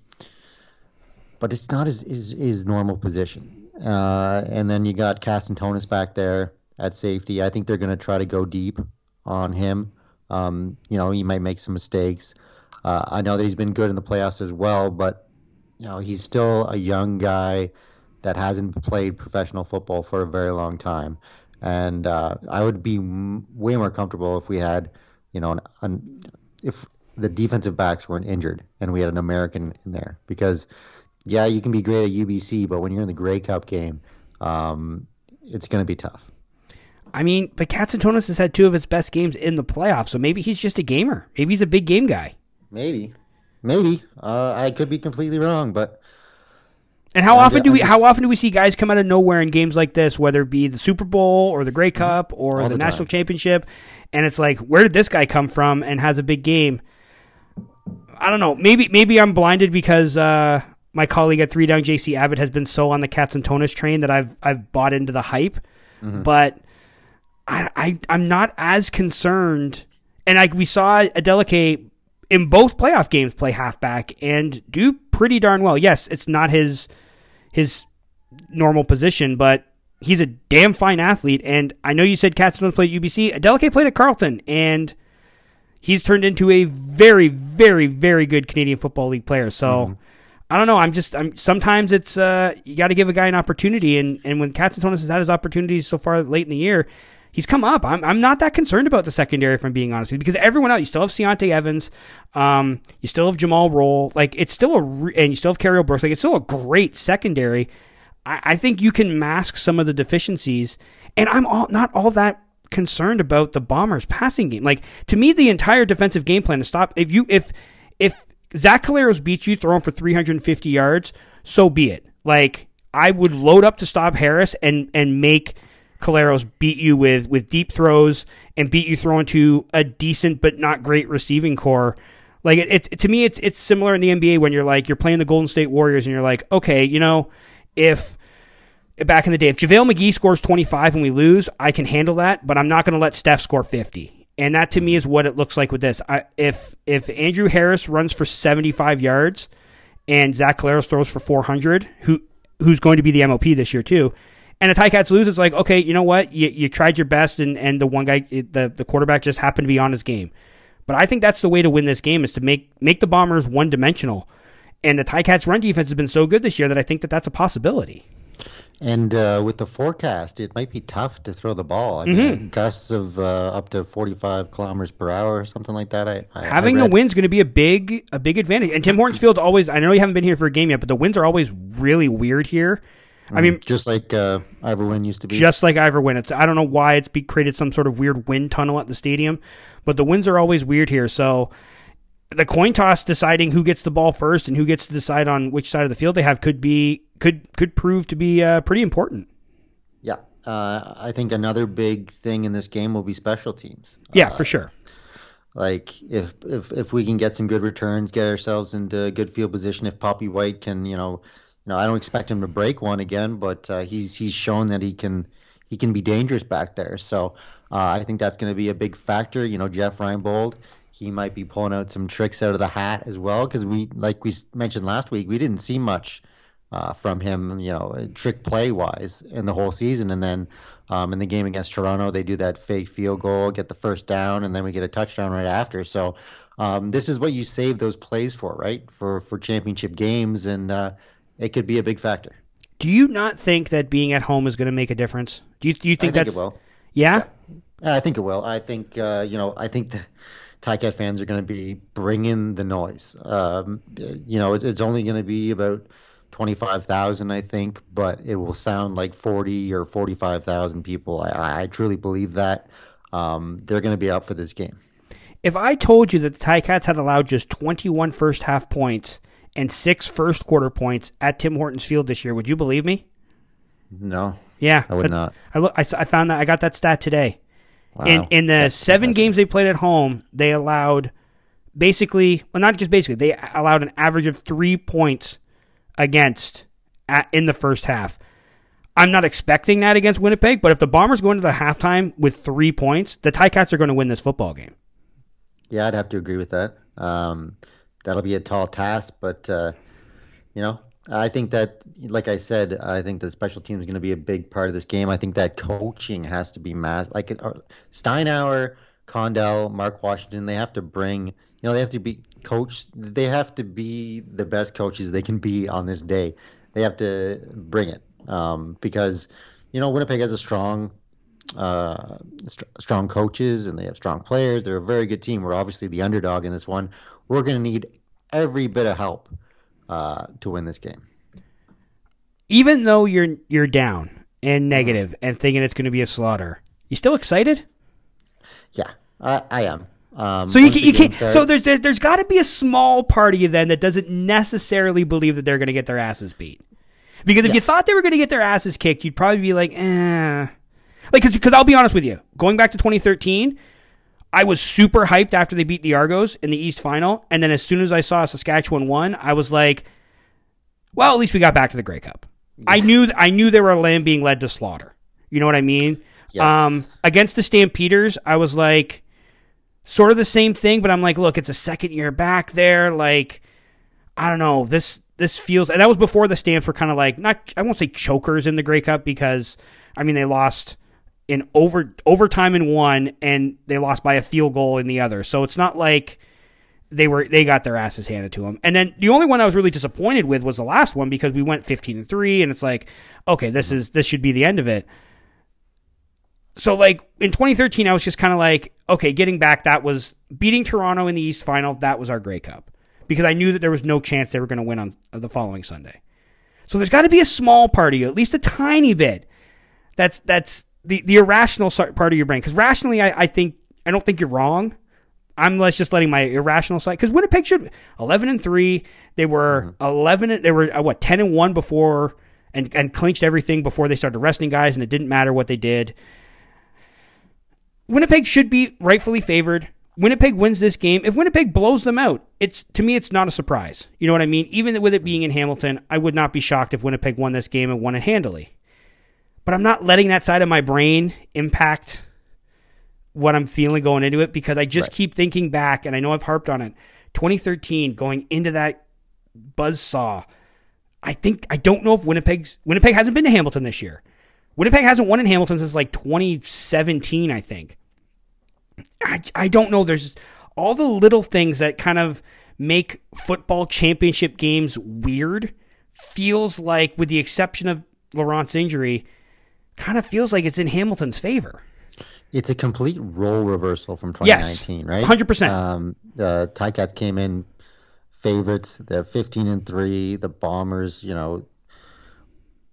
but it's not his, his, his normal position. Uh, and then you got Katsantonis back there at safety. I think they're going to try to go deep on him. Um, you know, he might make some mistakes. Uh, I know that he's been good in the playoffs as well, but you know, he's still a young guy that hasn't played professional football for a very long time. And uh, I would be m- way more comfortable if we had, you know, an, an, if the defensive backs weren't injured and we had an American in there. Because, yeah, you can be great at UBC, but when you're in the Grey Cup game, um, it's going to be tough. I mean, but Katsantonis has had two of his best games in the playoffs, so maybe he's just a gamer. Maybe he's a big game guy. Maybe, maybe. Uh, I could be completely wrong, but. And how often do we how often do we see guys come out of nowhere in games like this, whether it be the Super Bowl or the Grey mm-hmm. Cup or the, the national championship, and it's like, where did this guy come from and has a big game? I don't know. Maybe maybe I'm blinded because uh, my colleague at Three Down, JC Abbott, has been so on the Katsantonis train that I've I've bought into the hype. Mm-hmm. But I, I I'm not as concerned. And like we saw Adeleke in both playoff games play halfback and do pretty darn well. Yes, it's not his his normal position, but he's a damn fine athlete. And I know you said Katzenberg played at UBC. Adeleke played at Carleton, and he's turned into a very, very, very good Canadian Football League player. So. Mm-hmm. I don't know. I'm just. I'm. Sometimes it's. Uh, you got to give a guy an opportunity, and and when Katsantonis has had his opportunities so far late in the year, he's come up. I'm, I'm not that concerned about the secondary, if I'm being honest with you, because everyone else, you still have Ciante Evans, um, you still have Jumal Rolle, like it's still a, re- and you still have Cariel Brooks, like it's still a great secondary. I, I think you can mask some of the deficiencies, and I'm all, not all that concerned about the Bombers' passing game. Like to me, the entire defensive game plan to stop if you if if Zach Collaros beats you throwing for 350 yards, so be it. Like I would load up to stop Harris and and make Collaros beat you with with deep throws and beat you throwing to a decent but not great receiving core. Like it, it, to me, it's it's similar in the NBA when you're like you're playing the Golden State Warriors and you're like, okay, you know, if back in the day, if JaVale McGee scores 25 and we lose, I can handle that, but I'm not going to let Steph score 50. And that to me is what it looks like with this. I, if if Andrew Harris runs for 75 yards and Zach Collaros throws for 400, who who's going to be the MOP this year too, and the Ticats lose, it's like, okay, you know what? You, you tried your best, and, and the one guy, the, the quarterback just happened to be on his game. But I think that's the way to win this game is to make make the Bombers one dimensional. And the Ticats run defense has been so good this year that I think that that's a possibility. And uh, with the forecast, it might be tough to throw the ball. I mean, Mm-hmm. gusts of uh, up to 45 kilometers per hour or something like that. I, I Having I the wind's going to be a big a big advantage. And Tim Hortons Field's always. I know you haven't been here for a game yet, but the winds are always really weird here. I mean, just like uh, Ivor Wynn used to be. just like Ivor Wynn. It's I don't know why it's be, created some sort of weird wind tunnel at the stadium, but the winds are always weird here. So the coin toss deciding who gets the ball first and who gets to decide on which side of the field they have could be could could prove to be uh, pretty important. yeah, uh, I think another big thing in this game will be special teams. Yeah, for sure. Like if if if we can get some good returns, get ourselves into a good field position. If Poppy White can, you know, know, I don't expect him to break one again, but uh, he's he's shown that he can he can be dangerous back there. So uh, I think that's going to be a big factor. You know, Jeff Reinebold, he might be pulling out some tricks out of the hat as well because we, like we mentioned last week, we didn't see much uh, from him, you know, trick play wise in the whole season. And then um, in the game against Toronto, they do that fake field goal, get the first down, and then we get a touchdown right after. So um, this is what you save those plays for, right? For for championship games, and uh, it could be a big factor. Do you not think that being at home is going to make a difference? Do you do you think I think that's it will. yeah? I think it will. I think uh, you know. I think the Ticat fans are going to be bringing the noise. Um, you know, it's, it's only going to be about twenty-five thousand, I think, but it will sound like forty or forty-five thousand people. I, I truly believe that um, they're going to be out for this game. If I told you that the Ticats had allowed just 21 first half points and six first quarter points at Tim Hortons Field this year, would you believe me? No, Yeah, I would not. I look. I, I found that I got that stat today. Wow. In in the That's seven impressive. games they played at home, they allowed basically, well, not just basically, they allowed an average of three points against at, in the first half. I'm not expecting that against Winnipeg, but if the Bombers go into the halftime with three points, the Ticats are going to win this football game. Yeah, I'd have to agree with that. Um, that'll be a tall task, but uh, you know, I think that, like I said, I think the special team is going to be a big part of this game. I think that coaching has to be mass. Like uh, Steinauer, Condell, Mark Washington, they have to bring. You know, they have to be coach. They have to be the best coaches they can be on this day. They have to bring it um, because, you know, Winnipeg has a strong uh, st- strong coaches and they have strong players. They're a very good team. We're obviously the underdog in this one. We're going to need every bit of help uh, to win this game. Even though you're you're down and negative and thinking it's going to be a slaughter, you still excited? Yeah, I, I am. Um, So you can, you can't. So there's there, there's got to be a small part of you then that doesn't necessarily believe that they're going to get their asses beat. Because if you thought they were going to get their asses kicked, you'd probably be like, eh. Like, because I'll be honest with you, going back to 2013, I was super hyped after they beat the Argos in the East Final, and then as soon as I saw Saskatchewan won, I was like, well, at least we got back to the Grey Cup. I knew I knew they were a lamb being led to slaughter. You know what I mean? Yes. Um, against the Stampeders, I was like, sort of the same thing, but I'm like, look, it's a second year back there. Like, I don't know. This this feels, and that was before the Stanford kind of like not. I won't say chokers in the Grey Cup because I mean they lost in over overtime in one, and they lost by a field goal in the other. So it's not like they were they got their asses handed to them. And then the only one I was really disappointed with was the last one because we went 15 and 3 and it's like, okay, this is this should be the end of it. So like in 2013 I was just kind of like, okay, getting back that was beating Toronto in the East final, that was our Grey Cup. Because I knew that there was no chance they were going to win on uh, the following Sunday. So there's got to be a small part of you, at least a tiny bit. That's that's the the irrational part of your brain. Because rationally, I, I think I don't think you're wrong. I'm let's just letting my irrational side because Winnipeg should 11 and three. They were 11. and- They were uh, what 10 and one before and and clinched everything before they started resting guys, and it didn't matter what they did. Winnipeg should be rightfully favored. Winnipeg wins this game. If Winnipeg blows them out, it's to me it's not a surprise. You know what I mean? Even with it being in Hamilton, I would not be shocked if Winnipeg won this game and won it handily. But I'm not letting that side of my brain impact what I'm feeling going into it because I just keep thinking back and I know I've harped on it. 2013 going into that buzz saw. I think I don't know if Winnipeg's Winnipeg hasn't been to Hamilton this year. Winnipeg hasn't won in Hamilton since like 2017, I think. I, I don't know. There's all the little things that kind of make football championship games weird. Feels like, with the exception of Laurent's injury kind of feels like it's in Hamilton's favor. It's a complete role reversal from Yes, 2019, right? 100%. Um, the Ticats came in favorites. They're 15 and three. The Bombers, you know,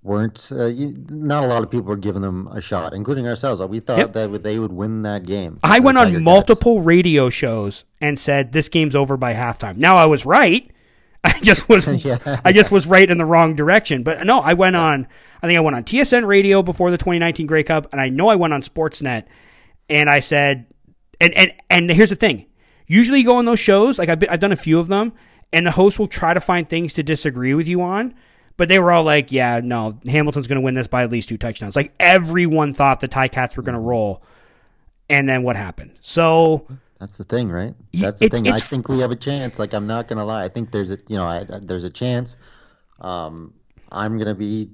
weren't. Uh, you, not a lot of people were giving them a shot, including ourselves. We thought Yep. that they would win that game. I went Tiger on Cats. multiple radio shows and said this game's over by halftime. Now I was right. I just was Yeah. I just was right in the wrong direction. But no, I went on I think I went on TSN radio before the 2019 Grey Cup and I know I went on Sportsnet and I said and and and here's the thing. Usually you go on those shows, like I've been, I've done a few of them and the host will try to find things to disagree with you on. But they were all like, "Yeah, no, Hamilton's going to win this by at least two touchdowns." Like everyone thought the Ticats were going to roll, and then what happened? So That's the thing, right? That's the it's- thing. I think we have a chance. Like I'm not gonna lie. I think there's a you know I, I- there's a chance. Um, I'm gonna be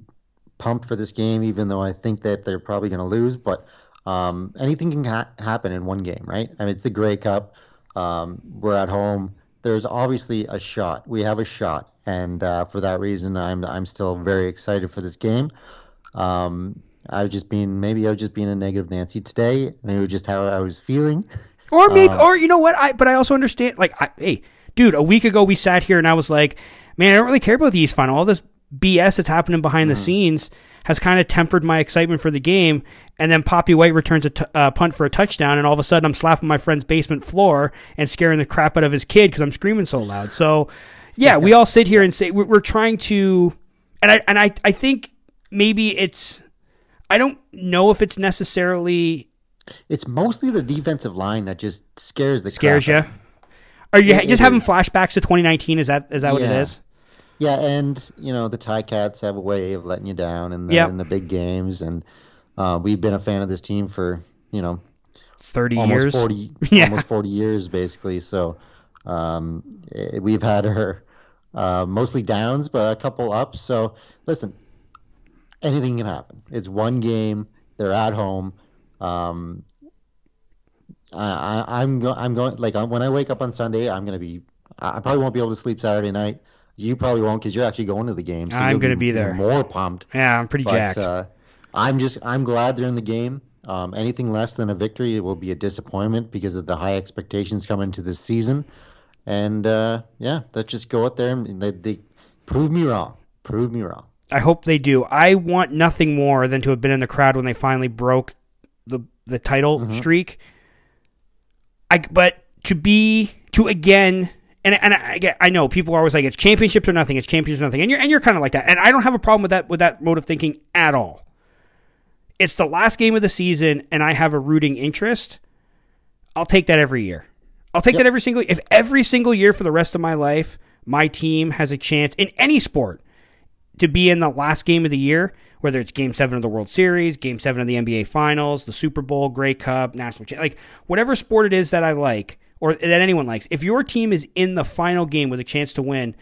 pumped for this game, even though I think that they're probably gonna lose. But um, anything can ha- happen in one game, right? I mean, it's the Grey Cup. Um, we're at home. There's obviously a shot. We have a shot, and uh, for that reason, I'm I'm still very excited for this game. Um, I've just been maybe I was just being a negative Nancy today. Maybe it was just how I was feeling. Or maybe, Uh, or you know what? I but I also understand. Like, I, hey, dude, a week ago we sat here and I was like, man, I don't really care about the East Final. All this BS that's happening behind the Mm-hmm. scenes has kind of tempered my excitement for the game. And then Poppy White returns a t- uh, punt for a touchdown, and all of a sudden I'm slapping my friend's basement floor and scaring the crap out of his kid because I'm screaming so loud. So, yeah, we all sit here and say we're, we're trying to, and I and I I think maybe it's. I don't know if it's necessarily It's mostly the defensive line that just scares the scares you. Are you It- just it having flashbacks to 2019? Is that is that what it Yeah. is? Yeah, and you know the Ticats have a way of letting you down in the Yep. in the big games, and uh, we've been a fan of this team for you know 30 almost years. forty Yeah. almost forty years basically. So um, eh, we've had her uh, mostly downs, but a couple ups. So listen, anything can happen. It's one game. They're at home. Um, I, I, I'm go, I'm going like when I wake up on Sunday, I'm gonna be. I probably won't be able to sleep Saturday night. You probably won't because you're actually going to the game. So I'm gonna be even there. More pumped. Yeah, I'm pretty But jacked. uh, I'm just I'm glad they're in the game. Um, anything less than a victory it will be a disappointment because of the high expectations coming into this season. And uh, yeah, let's just go out there and they, they prove me wrong. Prove me wrong. I hope they do. I want nothing more than to have been in the crowd when they finally broke the the title Mm-hmm. streak. I but to be to again and and I get I know people are always like it's championships or nothing, it's championships or nothing, and you're and you're kind of like that, and I don't have a problem with that with that mode of thinking at all. It's the last game of the season, and I have a rooting interest. I'll take that every year. I'll take that every single. If every single year for the rest of my life, my team has a chance in any sport to be in the last game of the year, whether it's Game Seven of the World Series, Game Seven of the NBA Finals, the Super Bowl, Grey Cup, National, like whatever sport it is that I like or that anyone likes. If your team is in the final game with a chance to win,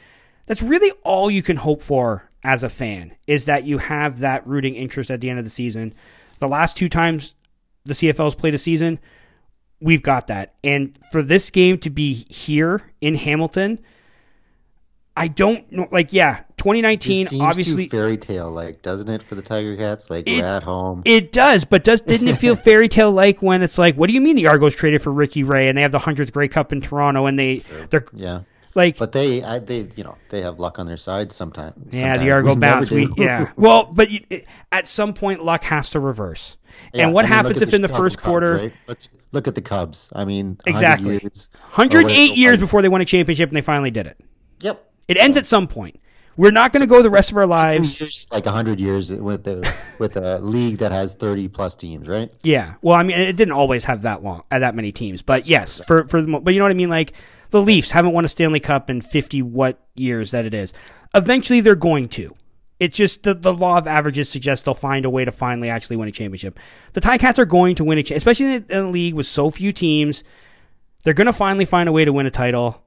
that's really all you can hope for as a fan is that you have that rooting interest at the end of the season. The last two times the CFL's played a season, we've got that. And for this game to be here in Hamilton, I don't know. Like, yeah, 2019, seems obviously. fairy tale like, doesn't it, for the Tiger Cats? Like It- we're at home. It does, but does didn't it feel fairy tale like when it's like, what do you mean the Argos traded for Ricky Ray and they have the hundredth Grey Cup in Toronto and they they're yeah, like but they, I, they, you know, they have luck on their side sometimes. yeah the. Argo We bounce we yeah well but you, at some point luck has to reverse Yeah, and what I mean, happens if in the first Cubs, quarter right? Look, look at the Cubs. I mean, 100 Exactly. Years, 108 years before they won a championship and they finally did it Yep. it ends at some point we're not going to go the rest of our lives It's just like 100 years with the with a league that has 30 plus teams, right? Yeah. Well, I mean, it didn't always have that long, uh, that many teams, but yes, for for the, but you know what I mean. Like the Leafs haven't won a Stanley Cup in fifty what years that it is. Eventually, they're going to. It's just the, the law of averages suggests they'll find a way to finally actually win a championship. The Ticats are going to win a, championship, especially in a, in a league with so few teams. They're going to finally find a way to win a title.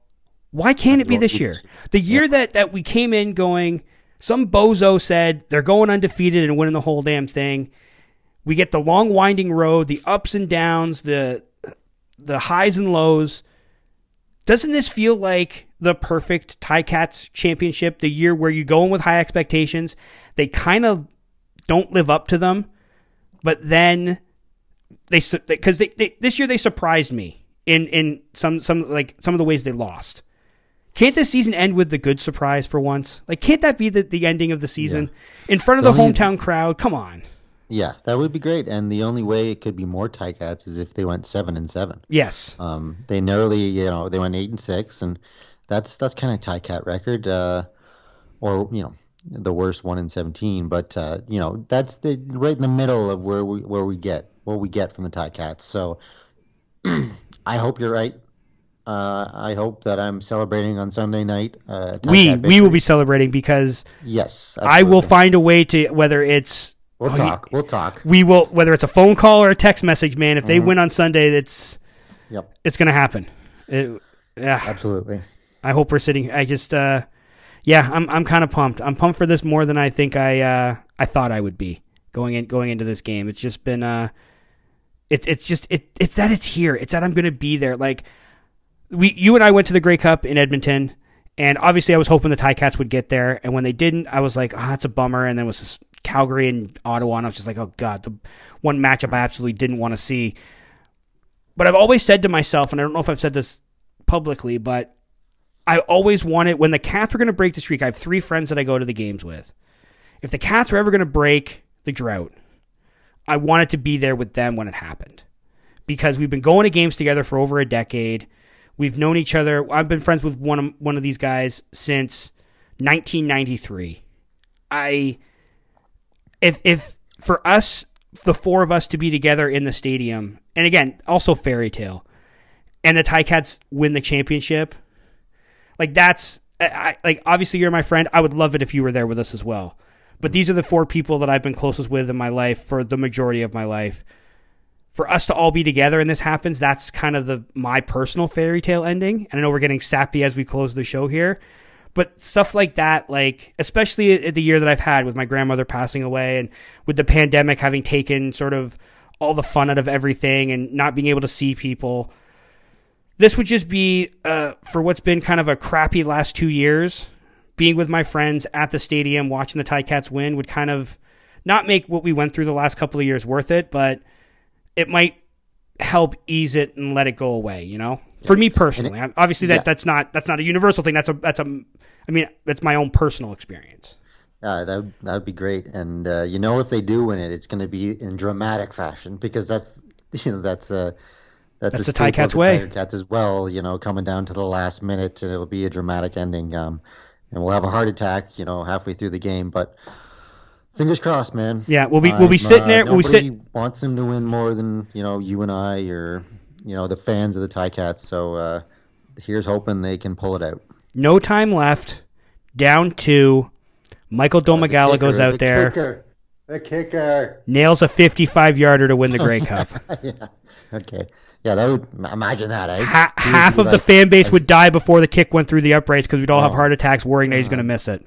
Why can't it be this year? The year that that we came in going, some bozo said they're going undefeated and winning the whole damn thing. We get the long winding road, the ups and downs, the the highs and lows. Doesn't this feel like the perfect Ticats championship? The year where you go in with high expectations, they kind of don't live up to them, but then they because they, they this year they surprised me in in some some like some of the ways they lost. Can't this season end with the good surprise for once? Like, can't that be the, the ending of the season in front of the The hometown crowd? Come on. Yeah, that would be great. And the only way it could be more Ticats is if they went seven and seven. Yes. Um, they narrowly, you know, they went eight and six, and that's that's kind of Ticat record, uh, or you know, the worst one in seventeen. But uh, you know, that's the right in the middle of where we where we get what we get from the Ticats. So I hope you're right. Uh, I hope that I'm celebrating on Sunday night. Uh, we we will be celebrating because Yes, I will find a way to whether it's We'll Oh, you- talk. We'll talk. we will whether it's a phone call or a text message, man. If they win on Sunday, it's Yep, it's gonna happen. It, yeah, absolutely. I hope we're sitting. I just uh, yeah, I'm I'm kind of pumped. I'm pumped for this more than I think I uh I thought I would be going in going into this game. It's just been uh, it's it's just it it's that it's here. It's that I'm gonna be there. Like we you and I went to the Grey Cup in Edmonton. And obviously, I was hoping the Ticats would get there, and when they didn't, I was like, "Ah, that's a bummer." And then it was this Calgary and Ottawa, and I was just like, "Oh God!" The one matchup I absolutely didn't want to see. But I've always said to myself, and I don't know if I've said this publicly, but I always wanted when the Cats were going to break the streak. I have three friends that I go to the games with. If the Cats were ever going to break the drought, I wanted to be there with them when it happened because we've been going to games together for over a decade. We've known each other. I've been friends with one of one of these guys since 1993. I if if for us the four of us to be together in the stadium and again also fairy tale and the Ticats win the championship like that's I, like obviously you're my friend I would love it if you were there with us as well but these are the four people that I've been closest with in my life for the majority of my life for us to all be together and this happens that's kind of the my personal fairy tale ending. And I know we're getting sappy as we close the show here but stuff like that like especially at the year that i've had with my grandmother passing away and with the pandemic having taken sort of all the fun out of everything and not being able to see people this would just be uh, for what's been kind of a crappy last two years being with my friends at the stadium watching the Ticats win would kind of not make what we went through the last couple of years worth it but it might help ease it and let it go away you know for me personally I- obviously that yeah. that's not that's not a universal thing that's a that's a i mean that's my own personal experience Yeah, that would, that would be great. And uh, you know, if they do win it, it's going to be in dramatic fashion because that's you know that's uh, that's, That's a the of the way. Cats as well. You know, coming down to the last minute, and it'll be a dramatic ending. Um, and we'll have a heart attack, you know, halfway through the game. But fingers crossed, man. Yeah, we'll be- we'll be I'm, sitting there- Uh, we'll be wants them to win more than you know you and I or you know the fans of the Ticats. So uh, here's hoping they can pull it out. no time left down two michael domagala The goes kicker, out the there Kicker, the kicker. nails a 55 yarder to win the Grey Cup. yeah. Okay. Yeah, that would imagine that. Eh? Ha- half of the fan base would die before the kick went through the uprights because we'd all have Oh. heart attacks worrying that he's going to miss it.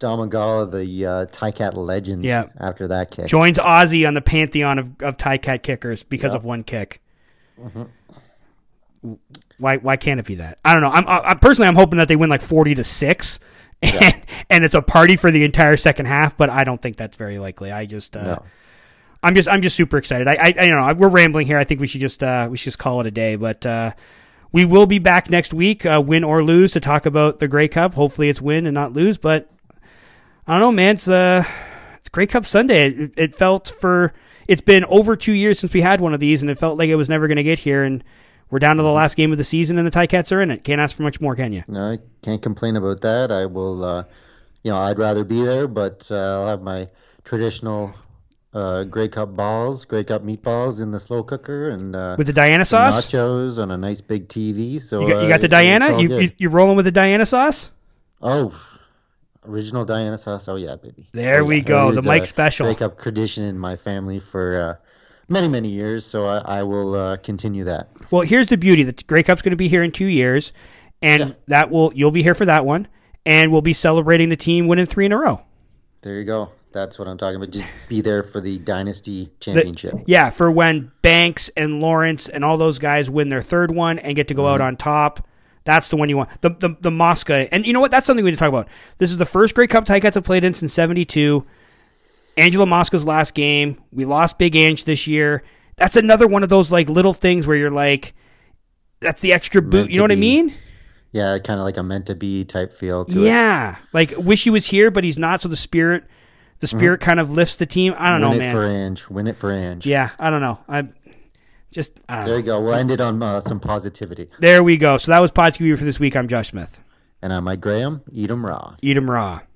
Domagala, the uh, Ticat legend. Yeah. After that kick. Joins Ozzy on the pantheon of, of Cat kickers because Yeah. of one kick. Mm-hmm. Why why can't it be that? I don't know. I'm I, I- personally I'm hoping that they win like 40 to 6 and and it's a party for the entire second half, but I don't think that's very likely. I just uh, No. I'm just I'm just super excited. I, I I don't know. We're rambling here. I think we should just uh we should just call it a day. But uh, we will be back next week, uh, win or lose, to talk about the Grey Cup. Hopefully, it's win and not lose. But I don't know, man. It's uh it's Grey Cup Sunday. It, it felt for it's been over two years since we had one of these, and it felt like it was never going to get here. And we're down to the last game of the season, and the Ticats are in it. Can't ask for much more, can you? No, I can't complain about that. I will, uh, you know, I'd rather be there, but uh, I'll have my traditional uh, Grey Cup balls, Grey Cup meatballs in the slow cooker, and uh, With the Diana sauce, nachos on a nice big TV. So you got, you uh, got the Diana. You, you you rolling with the Diana sauce? Oh, original Diana sauce. Oh yeah, baby. There Oh, we yeah. go, the Mike special. Cup tradition in my family for uh, many many years. So I, I will uh, continue that. Well, here's the beauty: the Grey Cup's going to be here in two years, and Yeah. that will you'll be here for that one, and we'll be celebrating the team winning three in a row. There you go. That's what I'm talking about. Just be there for the Dynasty The- Championship. yeah, for when Banks and Lawrence and all those guys win their third one and get to go Mm-hmm. out on top. That's the one you want. The the the Mosca, and you know what? That's something we need to talk about. This is the first Grey Cup Ticats have played in since '72. Angelo Mosca's last game. We lost Big Ange this year. That's another one of those like little things where you're like, that's the extra boot. Meant You know what I mean? Yeah, kind of like a meant to be type feel to it. Yeah. Like wish he was here, but he's not. So the spirit, the spirit kind of lifts the team. I don't Mm-hmm. Win know, it man. for Ange. Win it for Ange. Yeah, I don't know. I just There know. you go. We'll end it on uh, some positivity. There we go. So that was Podski for this week. I'm Josh Smith. And I'm Mike Graham. Eat 'em raw. Eat 'em raw.